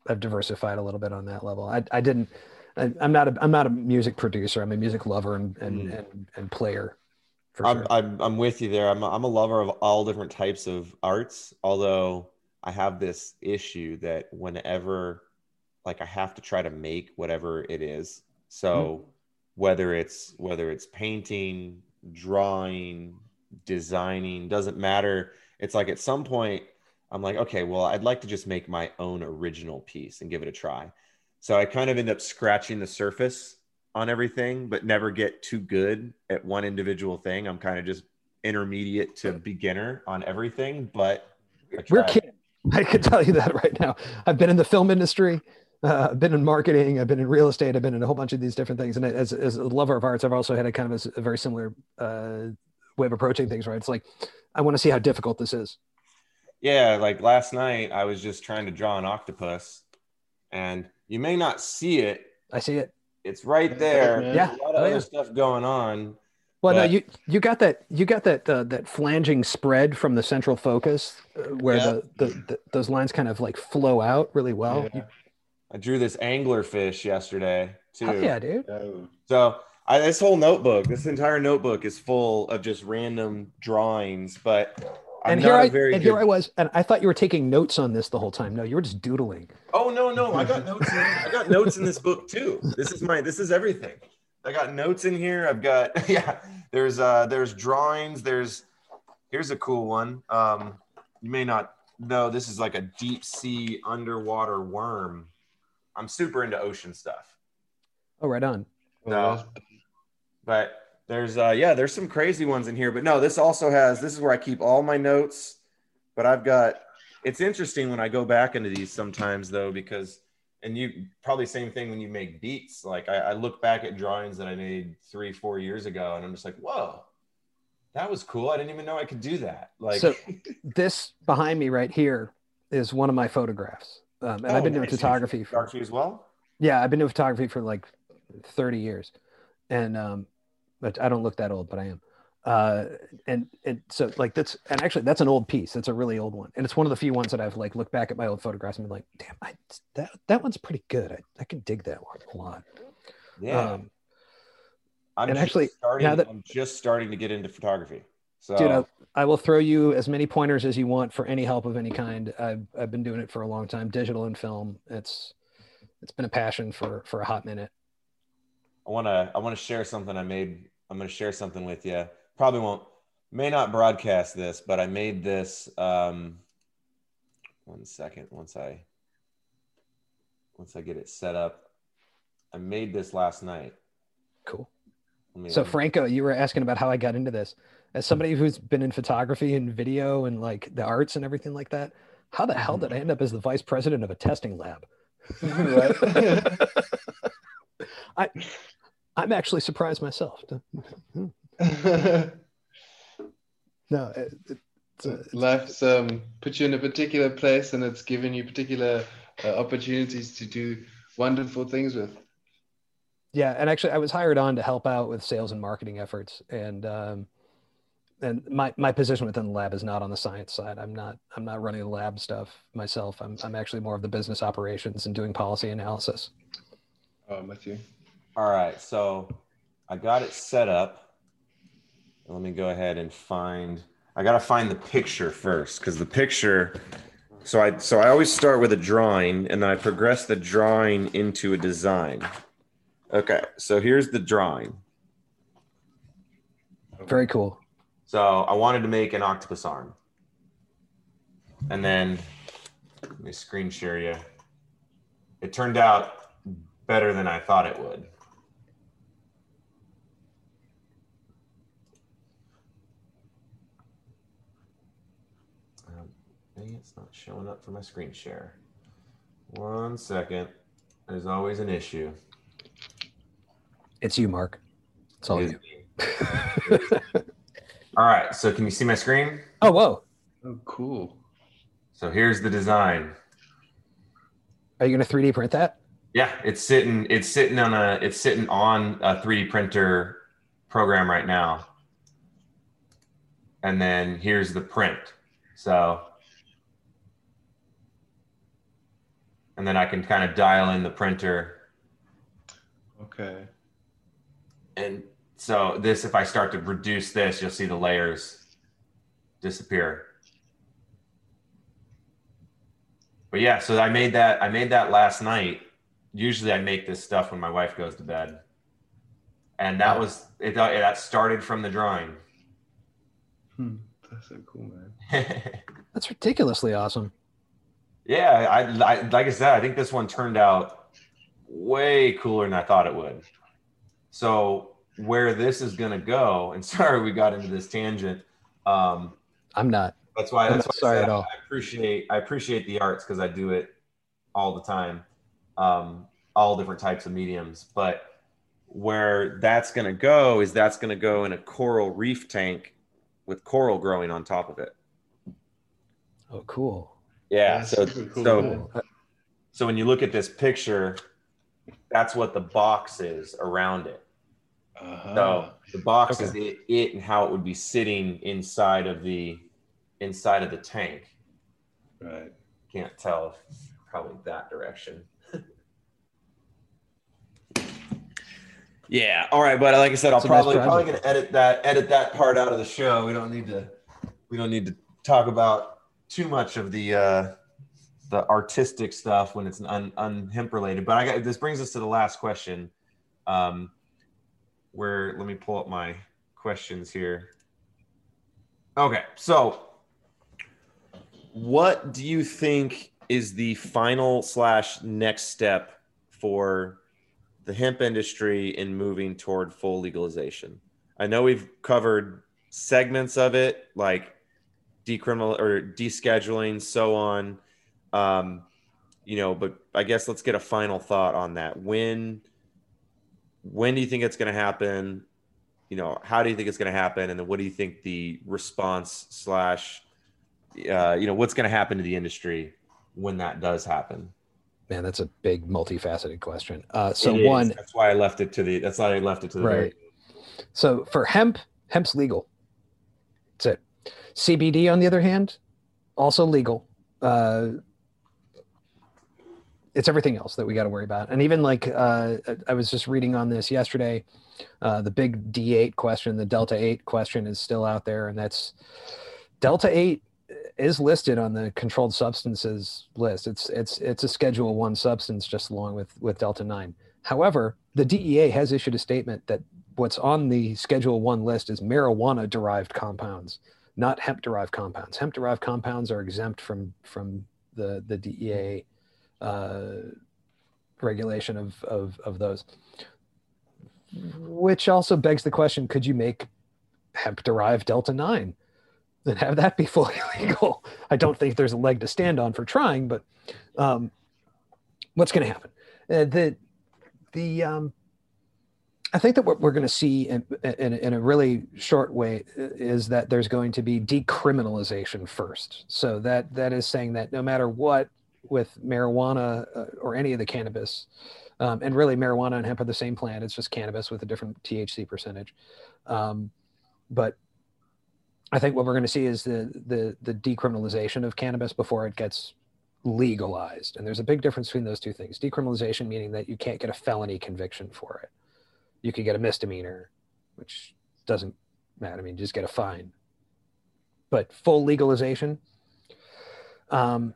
I've diversified a little bit on that level. I, I didn't. I, am not a I'm not a music producer. I'm a music lover and and mm. and, and, player. I'm, sure. I'm I'm with you there. I'm a, I'm a lover of all different types of arts. Although I have this issue that whenever like I have to try to make whatever it is. So mm-hmm. whether it's whether it's painting, drawing, designing, doesn't matter. It's like at some point I'm like, okay, well, I'd like to just make my own original piece and give it a try. So I kind of end up scratching the surface on everything, but never get too good at one individual thing. I'm kind of just intermediate to beginner on everything, but we're kidding. I can tell you that right now. I've been in the film industry. Uh, I've been in marketing. I've been in real estate. I've been in a whole bunch of these different things. And as, as a lover of arts, I've also had a kind of a, a very similar uh, way of approaching things. Right? It's like I want to see how difficult this is. Yeah, like last night, I was just trying to draw an octopus, and you may not see it. I see it. It's right there. Yeah, a lot of oh, other yeah. stuff going on. Well, but... no, you you got that you got that uh, that flanging spread from the central focus uh, where the, the, the, those lines kind of like flow out really well. Yeah. I drew this angler fish yesterday too. Oh, yeah, dude. Oh. So I, this whole notebook, this entire notebook is full of just random drawings, but I'm and here I and good... here I was, and I thought you were taking notes on this the whole time. No, you were just doodling. Oh no, no, I got notes. In, I got notes in this book too. This is my this is everything. I got notes in here. I've got yeah. There's uh there's drawings. There's here's a cool one. Um, you may not know this is like a deep sea underwater worm I'm super into ocean stuff. Oh, right on. No, but there's uh yeah, there's some crazy ones in here, but no, this also has this is where I keep all my notes. But I've got it's interesting when I go back into these sometimes though because and you probably same thing when you make beats. Like I, I look back at drawings that I made three, four years ago, and I'm just like, whoa, that was cool. I didn't even know I could do that. Like so, this behind me right here is one of my photographs. Um, and oh, I've been doing photography for photography as well. Yeah, I've been doing photography for like 30 years, and um, but I don't look that old, but I am. Uh, and and so like that's and actually that's an old piece. That's a really old one, and it's one of the few ones that I've like looked back at my old photographs and been like, damn, I, that that one's pretty good. I, I can dig that one a lot. Yeah. Um, I'm and actually, starting, that, I'm just starting to get into photography. So, dude, I, I, will throw you as many pointers as you want for any help of any kind. I've, I've been doing it for a long time, digital and film. It's it's been a passion for for a hot minute. I want to I want to share something I made. I'm going to share something with you. Probably won't may not broadcast this, but I made this um one second once I once I get it set up. I made this last night. Cool. So Franco, you were asking about how I got into this. As somebody who's been in photography and video and like the arts and everything like that, how the hell did I end up as the vice president of a testing lab? I I'm actually surprised myself. No, it, it's a, it's- Life's um, put you in a particular place and it's given you particular uh, opportunities to do wonderful things with. yeah, and actually, I was hired on to help out with sales and marketing efforts, and um, and my my position within the lab is not on the science side. I'm not I'm not running the lab stuff myself. I'm I'm actually more of the business operations and doing policy analysis. Oh, I'm with you. All right, so I got it set up. Let me go ahead and find. I gotta find the picture first because the picture. So I so I always start with a drawing and then I progress the drawing into a design. Okay, so here's the drawing. Very cool. So I wanted to make an octopus arm, and then let me screen share you. It turned out better than I thought it would. Um, it's not showing up for my screen share. One second. There's always an issue. It's you, Mark. It's all It you. me. All right. So can you see my screen? oh, whoa. Oh, cool. So here's the design. Are you going to 3D print that? Yeah, it's sitting. It's sitting on a. It's sitting on a 3D printer program right now. And then here's the print. So, and then I can kind of dial in the printer. Okay. And so this, if I start to reduce this, you'll see the layers disappear. But yeah, so I made that. I made that last night. Usually, I make this stuff when my wife goes to bed, and that was it. That started from the drawing. Hmm. That's so cool, man. That's ridiculously awesome. yeah, I, I like I said, I think this one turned out way cooler than I thought it would. So where this is going to go, and sorry we got into this tangent. Um, I'm not. That's why. I'm That's why I, sorry said at all. I appreciate. I appreciate the arts because I do it all the time, um, all different types of mediums. But where that's going to go is that's going to go in a coral reef tank with coral growing on top of it. Oh, cool. Yeah. That's so cool, so so when you look at this picture, that's what the box is around it. Uh-huh. So the box is it, it and how it would be sitting inside of the inside of the tank. Right. Can't tell if probably that direction. yeah. All right, but like I said, I'll It's a nice probably probably gonna edit that edit that part out of the show. We don't need to we don't need to talk about too much of the uh the artistic stuff when it's un, un hemp related. But I got this brings us to the last question. Um where let me pull up my questions here. Okay, so what do you think is the final slash next step for the hemp industry in moving toward full legalization? I know we've covered segments of it, like decriminal or descheduling, so on. Um, you know, but I guess let's get a final thought on that. When when do you think it's going to happen? You know, how do you think it's going to happen, and then what do you think the response slash uh, you know what's going to happen to the industry when that does happen Man, that's a big, multifaceted question. Uh, so one, that's why i left it to the that's why i left it to the very right. So for hemp, hemp's legal. That's it. CBD, on the other hand, also legal. Uh, it's everything else that we got to worry about. And even like uh, I was just reading on this yesterday, uh, the big D8 question, the Delta 8 question is still out there, and that's Delta 8 is listed on the controlled substances list. It's it's it's a Schedule One substance, just along with with Delta 9. However, the DEA has issued a statement that what's on the Schedule One list is marijuana derived compounds, not hemp derived compounds. Hemp derived compounds are exempt from from the the DEA uh, regulation of, of of those. Which also begs the question: Could you make hemp derived delta nine? and have that be fully legal. I don't think there's a leg to stand on for trying, but um, what's going to happen? Uh, the the um, I think that what we're going to see in, in, in, a really short way is that there's going to be decriminalization first. So that that is saying that no matter what with marijuana uh, or any of the cannabis, um, and really marijuana and hemp are the same plant. It's just cannabis with a different THC percentage. Um, but I think what we're going to see is the the the decriminalization of cannabis before it gets legalized. And there's a big difference between those two things. Decriminalization meaning that you can't get a felony conviction for it. You could get a misdemeanor, which doesn't matter. I mean, just get a fine. But full legalization, um,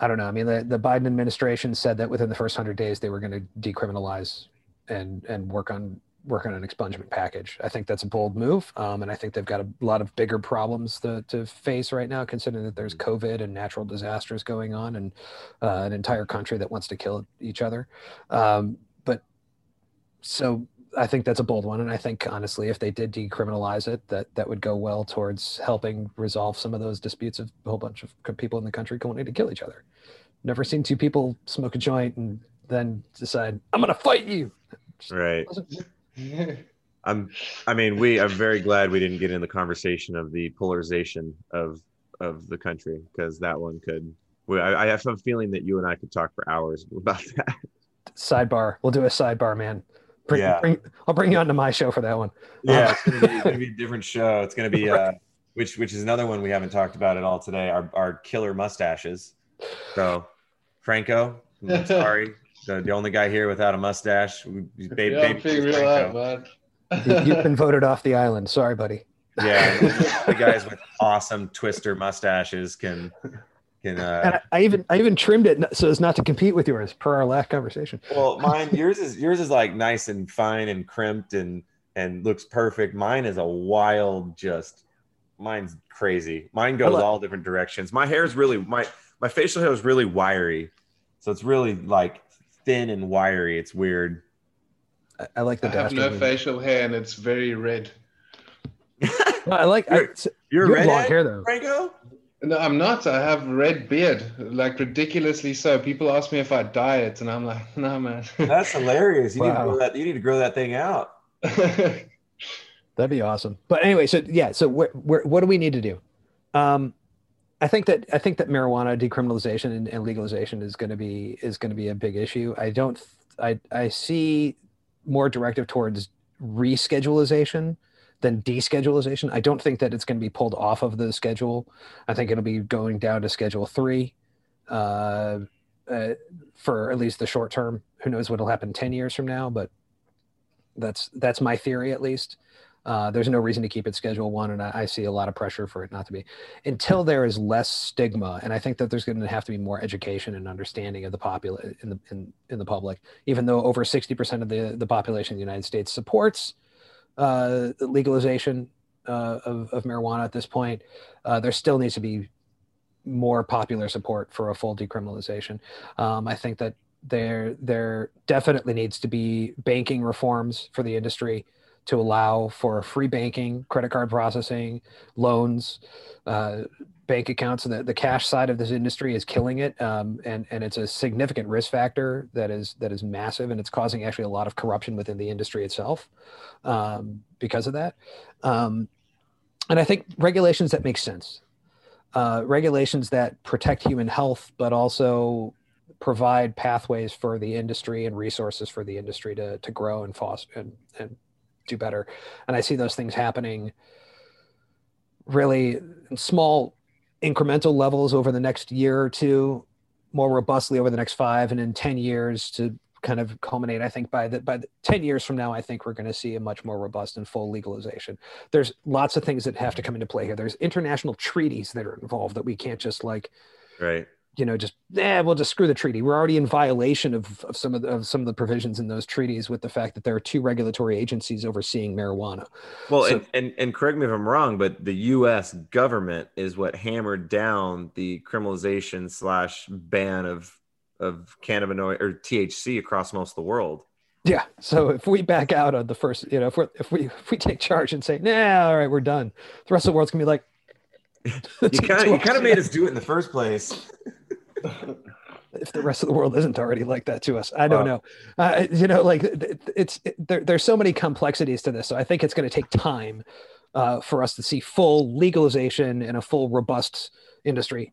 I don't know. I mean, the, the Biden administration said that within the first hundred days they were going to decriminalize and and work on work on an expungement package. I think that's a bold move, um, and I think they've got a lot of bigger problems to, to face right now, considering that there's mm-hmm. COVID and natural disasters going on, and uh, an entire country that wants to kill each other. Um, but so I think that's a bold one, and I think honestly, if they did decriminalize it, that that would go well towards helping resolve some of those disputes of a whole bunch of people in the country going to kill each other. Never seen two people smoke a joint and then decide I'm going to fight you. Right. I'm. I mean, we. I'm very glad we didn't get in the conversation of the polarization of of the country because that one could. We, I, I have some feeling that you and I could talk for hours about that. Sidebar. We'll do a sidebar, man. Bring, yeah. Bring, I'll bring you onto my show for that one. Yeah, it's gonna, be, it's gonna be a different show. It's gonna be uh, which which is another one we haven't talked about at all today. Our our killer mustaches. So, Franco, I'm sorry, the, the only guy here without a mustache. Babe, yeah, babe, real out, man. You've been voted off the island. Sorry, buddy. Yeah, the guys with awesome twister mustaches can can. Uh, and I, I, even I even trimmed it so as not to compete with yours per our last conversation. Well, mine yours is yours is like nice and fine and crimped and and looks perfect. Mine is a wild, just mine's crazy. Mine goes all different directions. My hair is really my my facial hair is really wiry, so it's really like thin and wiry. It's weird. I, I like the. I have no facial hair, and it's very red. I like. You're, I, you're red long hair though, Franco. No, I'm not. I have red beard, like ridiculously so. People ask me if I dye it, and I'm like, no, man. That's hilarious. You wow. need to grow that. You need to grow that thing out. That'd be awesome. But anyway, so yeah, so wh- wh- what do we need to do? Um, I think that I think that marijuana decriminalization and, and legalization is going to be is going to be a big issue. I don't I I see more directive towards reschedulization than deschedulization. I don't think that it's going to be pulled off of the schedule. I think it'll be going down to Schedule Three uh, uh, for at least the short term. Who knows what'll happen ten years from now? But that's that's my theory at least. Uh, there's no reason to keep it schedule one, and I, I, see a lot of pressure for it not to be until there is less stigma. And I think that there's going to have to be more education and understanding of the popula- in the in, in the public. Even though over 60% of the the population of the United States supports uh, legalization uh, of, of marijuana at this point, uh, there still needs to be more popular support for a full decriminalization. Um, I think that there there definitely needs to be banking reforms for the industry to allow for free banking, credit card processing, loans, uh, bank accounts. And the, the cash side of this industry is killing it, um, and and it's a significant risk factor that is that is massive, and it's causing actually a lot of corruption within the industry itself um, because of that. Um, and I think regulations that make sense, uh, regulations that protect human health, but also provide pathways for the industry and resources for the industry to, to grow and foster and, and do better. And I see those things happening really small incremental levels over the next year or two, more robustly over the next five, and in 10 years to kind of culminate. I think by the by the 10 years from now, I think we're going to see a much more robust and full legalization. There's lots of things that have to come into play here. There's international treaties that are involved that we can't just like right you know, just yeah, we'll just screw the treaty. We're already in violation of, of some of the, of some of the provisions in those treaties with the fact that there are two regulatory agencies overseeing marijuana. Well, so, and, and and correct me if I'm wrong, but the U.S. government is what hammered down the criminalization slash ban of of cannabinoid or THC across most of the world. Yeah. So if we back out of the first, you know, if we if we if we take charge and say, nah, all right, we're done, the rest of the world's gonna be like, you kind of you kind of made us do it in the first place. If the rest of the world isn't already like that to us, I don't know. Uh, you know, like it's it, there, there's so many complexities to this. So I think it's going to take time uh, for us to see full legalization and a full robust industry.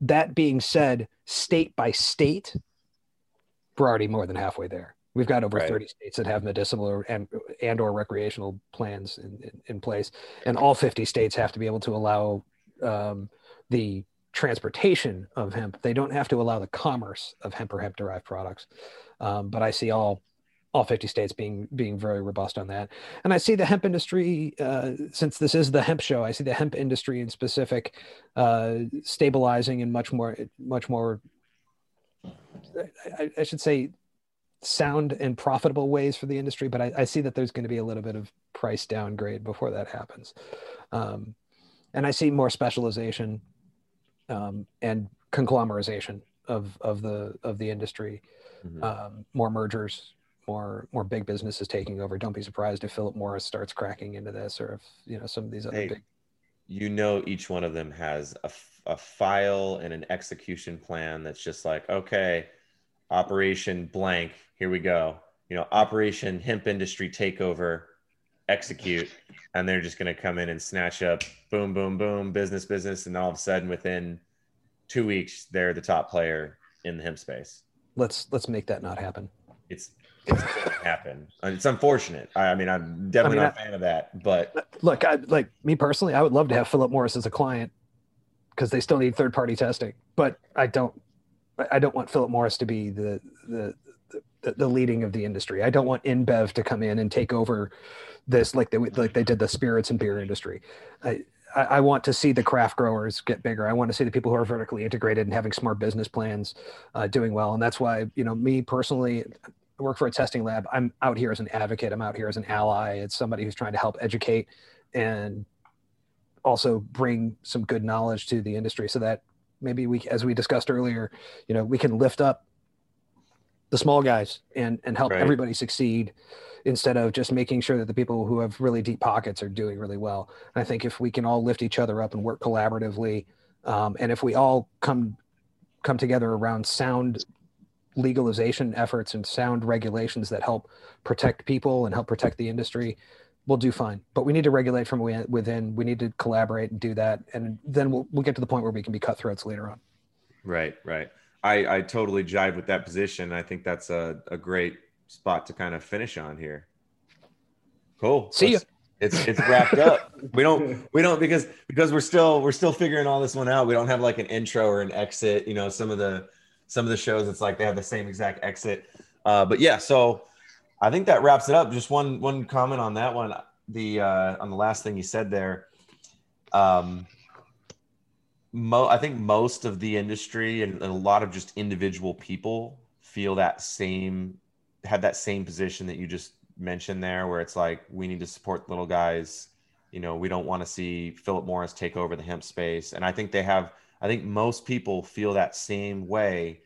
That being said, state by state, we're already more than halfway there. We've got over right. 30 states that have medicinal or, and, and or recreational plans in, in, in, place. And all 50 states have to be able to allow um, the transportation of hemp. They don't have to allow the commerce of hemp or hemp derived products. Um, but I see all all 50 states being being very robust on that and i see the hemp industry uh, since this is the hemp show i see the hemp industry in specific uh, stabilizing in much more much more I, I, should say sound and profitable ways for the industry but i, I see that there's going to be a little bit of price downgrade before that happens um, and i see more specialization um, and conglomerization of of the of the industry mm-hmm. um, more mergers more more big businesses taking over. Don't be surprised if Philip Morris starts cracking into this, or if you know some of these other hey, big. You know, each one of them has a, a file and an execution plan that's just like, okay, Operation blank, here we go. You know, Operation Hemp Industry Takeover, execute, and they're just going to come in and snatch up, boom, boom, boom, business, business, and all of a sudden, within two weeks, they're the top player in the hemp space. Let's let's make that not happen. It's it's gonna happen. It's unfortunate. I, I, mean, I'm definitely I mean, not a fan of that. But look, I, like me personally, I would love to have Philip Morris as a client because they still need third party testing. But I don't. I don't want Philip Morris to be the the the, the leading of the industry. I don't want InBev to come in and take over this like they like they did the spirits and beer industry. I, I, want to see the craft growers get bigger. I want to see the people who are vertically integrated and having smart business plans uh, doing well. And that's why, you know, me personally, I work for a testing lab. I'm out here as an advocate. I'm out here as an ally. It's somebody who's trying to help educate and also bring some good knowledge to the industry so that maybe we, as we discussed earlier, you know, we can lift up the small guys and, and help right. everybody succeed instead of just making sure that the people who have really deep pockets are doing really well. And I think if we can all lift each other up and work collaboratively, um, and if we all come come together around sound legalization efforts and sound regulations that help protect people and help protect the industry, we'll do fine. But we need to regulate from within. We need to collaborate and do that, and then we'll we'll get to the point where we can be cutthroats later on. Right, right. I I totally jive with that position. I think that's a a great spot to kind of finish on here. Cool. See Let's, you. It's it's wrapped up. We don't we don't because because we're still we're still figuring all this one out. We don't have like an intro or an exit. You know, some of the some of the shows it's like they have the same exact exit uh, but yeah so i think that wraps it up just one one comment on that one the uh, on the last thing you said there um mo- i think most of the industry and, and a lot of just individual people feel that same have that same position that you just mentioned there where it's like we need to support little guys you know we don't want to see philip morris take over the hemp space and i think they have I think most people feel that same way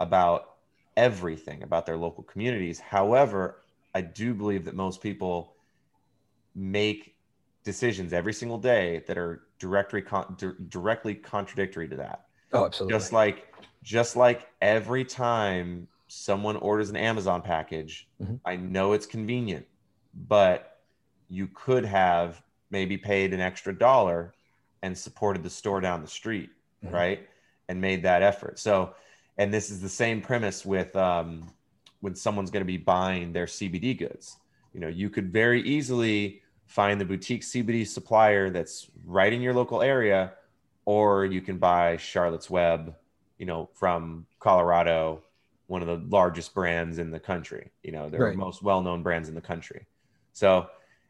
about everything about their local communities. However, I do believe that most people make decisions every single day that are directly con- di- directly contradictory to that. Oh, absolutely. Just like just like every time someone orders an Amazon package, mm-hmm. I know it's convenient, but you could have maybe paid an extra dollar and supported the store down the street mm-hmm. right? And made that effort. So, and this is the same premise with um, when someone's going to be buying their CBD goods. You know, you could very easily find the boutique CBD supplier that's right in your local area, or you can buy Charlotte's Web, you know, from Colorado, one of the largest brands in the country. You know, they're right. the most well-known brands in the country. So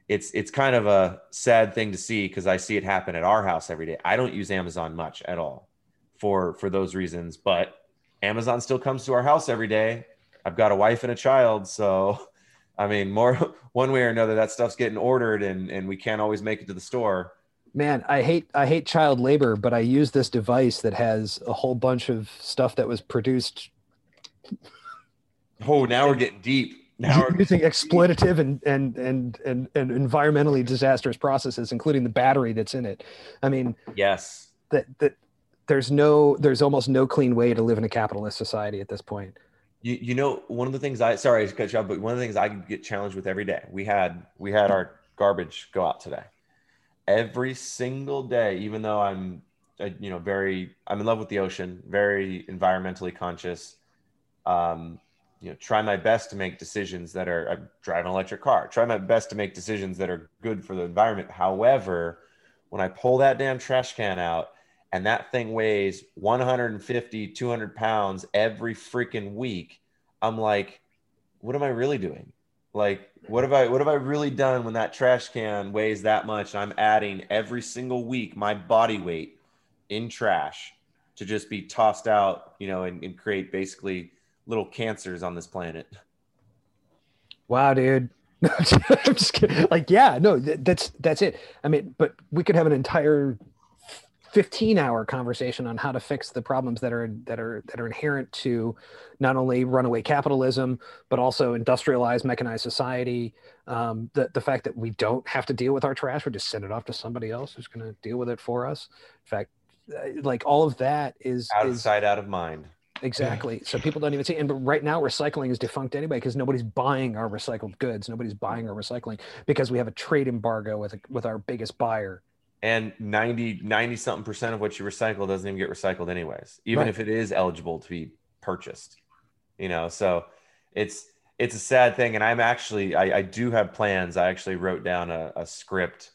it's it's kind of a sad thing to see because I see it happen at our house every day. I don't use Amazon much at all. for for those reasons. But Amazon still comes to our house every day. I've got a wife and a child, so I mean, more one way or another, that stuff's getting ordered, and and we can't always make it to the store. Man, I hate I hate child labor, but I use this device that has a whole bunch of stuff that was produced. Oh, now we're getting deep. Now we're using exploitative and, and and and and environmentally disastrous processes, including the battery that's in it. I mean, yes, that that there's no there's almost no clean way to live in a capitalist society at this point. You, you know one of the things I sorry to cut you off, but one of the things I get challenged with every day. We had we had our garbage go out today. Every single day, even though I'm you know very I'm in love with the ocean, very environmentally conscious. Um, you know, try my best to make decisions that are I drive an electric car. Try my best to make decisions that are good for the environment. However, when I pull that damn trash can out and that thing weighs 150 200 pounds every freaking week. I'm like what am i really doing? Like what have i what have i really done when that trash can weighs that much? And i'm adding every single week my body weight in trash to just be tossed out you know and, and create basically little cancers on this planet. Wow dude. I'm just kidding. Like, yeah, no, that's that's it. I mean, but we could have an entire 15 hour conversation on how to fix the problems that are that are that are inherent to not only runaway capitalism but also industrialized mechanized society. Um, the, the fact that we don't have to deal with our trash we just send it off to somebody else who's going to deal with it for us. In fact uh, like all of that is out of is, sight out of mind. Exactly. So people don't even see and but right now recycling is defunct anyway because nobody's buying our recycled goods. Nobody's buying our recycling because we have a trade embargo with with our biggest buyer and 90 90 something percent of what you recycle doesn't even get recycled anyways even right. if it is eligible to be purchased you know? So it's it's a sad thing and i'm actually i, I do have plans. I actually wrote down a, a script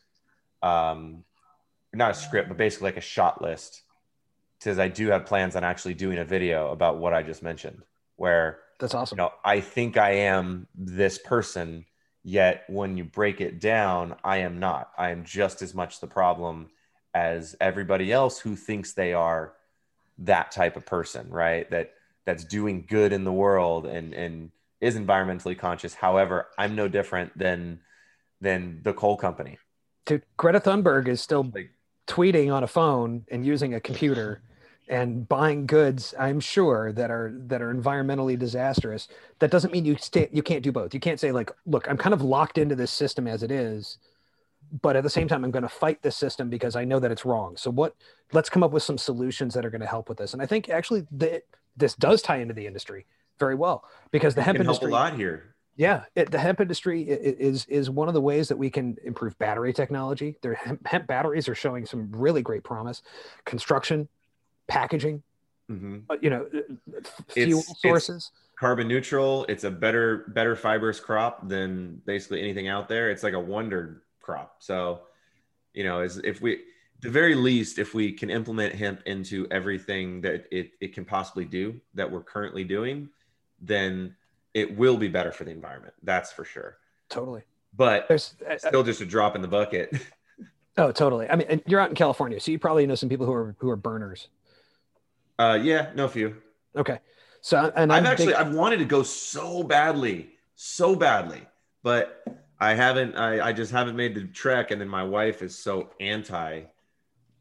um not a script but basically like a shot list says i do have plans on actually doing a video about what i just mentioned where that's awesome. you know i think i am this person Yet when you break it down, I am not. I am just as much the problem as everybody else who thinks they are that type of person, right? That that's doing good in the world and and is environmentally conscious. However, I'm no different than than the coal company. Dude, Greta Thunberg is still like, tweeting on a phone and using a computer and buying goods i'm sure that are that are environmentally disastrous that doesn't mean you stay you can't do both. You can't say like look i'm kind of locked into this system as it is but at the same time i'm going to fight this system because i know that it's wrong. So what let's come up with some solutions that are going to help with this. And i think actually that this does tie into the industry very well because the hemp industry a lot here. Yeah it, the hemp industry is is one of the ways that we can improve battery technology. Their hemp, hemp batteries are showing some really great promise. Construction packaging, mm-hmm. Uh, you know, uh, fuel it's, sources. It's carbon neutral. It's a better better fibrous crop than basically anything out there. It's like a wonder crop. So, you know, as if we the very least, if we can implement hemp into everything that it, it can possibly do that we're currently doing, then it will be better for the environment. That's for sure. Totally. But There's, uh, still just a drop in the bucket. oh, totally. I mean, you're out in California, so you probably know some people who are who are burners. Uh, yeah, no few. Okay. So, and I've actually I've wanted to go so badly, so badly, but I haven't. I, I just haven't made the trek, and then my wife is so anti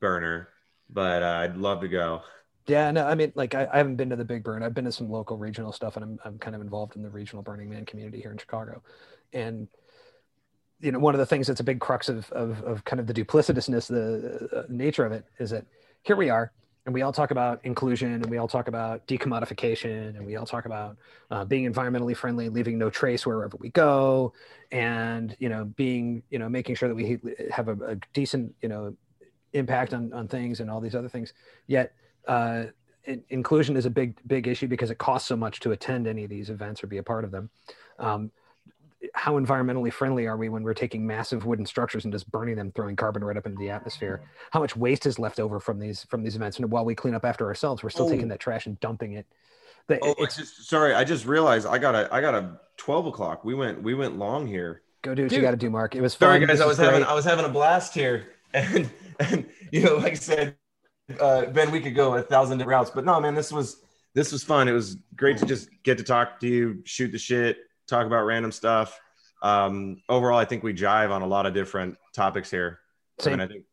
burner, but uh, I'd love to go. Yeah, no, I mean, like I, I, haven't been to the big burn. I've been to some local regional stuff, and I'm I'm kind of involved in the regional Burning Man community here in Chicago, and you know, one of the things that's a big crux of of, of kind of the duplicitousness, the uh, nature of it, is that here we are and we all talk about inclusion and we all talk about decommodification and we all talk about uh, being environmentally friendly leaving no trace wherever we go and you know being you know making sure that we have a, a decent you know impact on, on things and all these other things. Yet uh, inclusion is a big big issue because it costs so much to attend any of these events or be a part of them. Um, how environmentally friendly are we when we're taking massive wooden structures and just burning them, throwing carbon right up into the atmosphere? How much waste is left over from these from these events? And while we clean up after ourselves, we're still oh. taking that trash and dumping it. The, oh, it's just sorry. I just realized I got a I got a twelve o'clock. We went we went long here. Go do what Dude. you got to do, Mark. It was fun. Sorry guys, I was having. I was having a blast here, and and you know, like I said, uh, Ben, we could go a thousand different routes, but no, man, this was this was fun. It was great to just get to talk to you, shoot the shit, talk about random stuff. Um, overall, I think we jive on a lot of different topics here. I mean, I think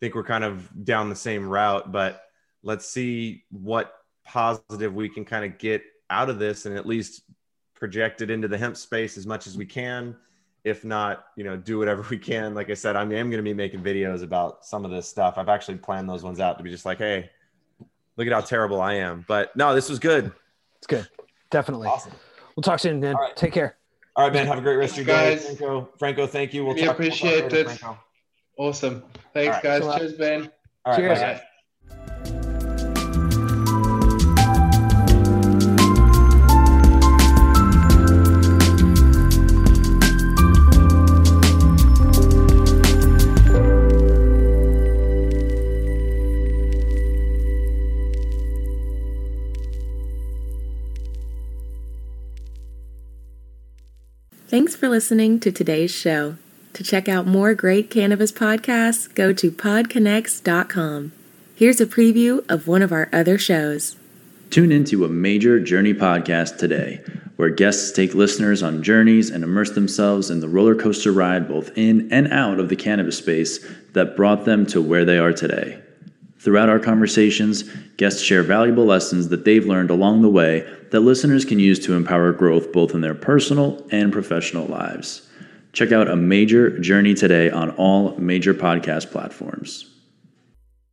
think we're kind of down the same route, but let's see what positive we can kind of get out of this and at least project it into the hemp space as much as we can. If not, you know, do whatever we can. Like I said, I am going to be making videos about some of this stuff. I've actually planned those ones out to be just like, hey, look at how terrible I am. But no, this was good. It's good. Definitely. Awesome. We'll talk soon, man. All right. Take care. All right, man. Have a great rest of your day. Guys. Franco, Franco, thank you. We'll We talk appreciate later, it. Franco. Awesome. Thanks, All right. guys. So, Cheers, Ben. All right, Cheers. Thanks for listening to today's show. To check out more great cannabis podcasts, go to podconnects.com. Here's a preview of one of our other shows. Tune into a major journey podcast today, where guests take listeners on journeys and immerse themselves in the roller coaster ride both in and out of the cannabis space that brought them to where they are today. Throughout our conversations, guests share valuable lessons that they've learned along the way that listeners can use to empower growth both in their personal and professional lives. Check out a major journey today on all major podcast platforms.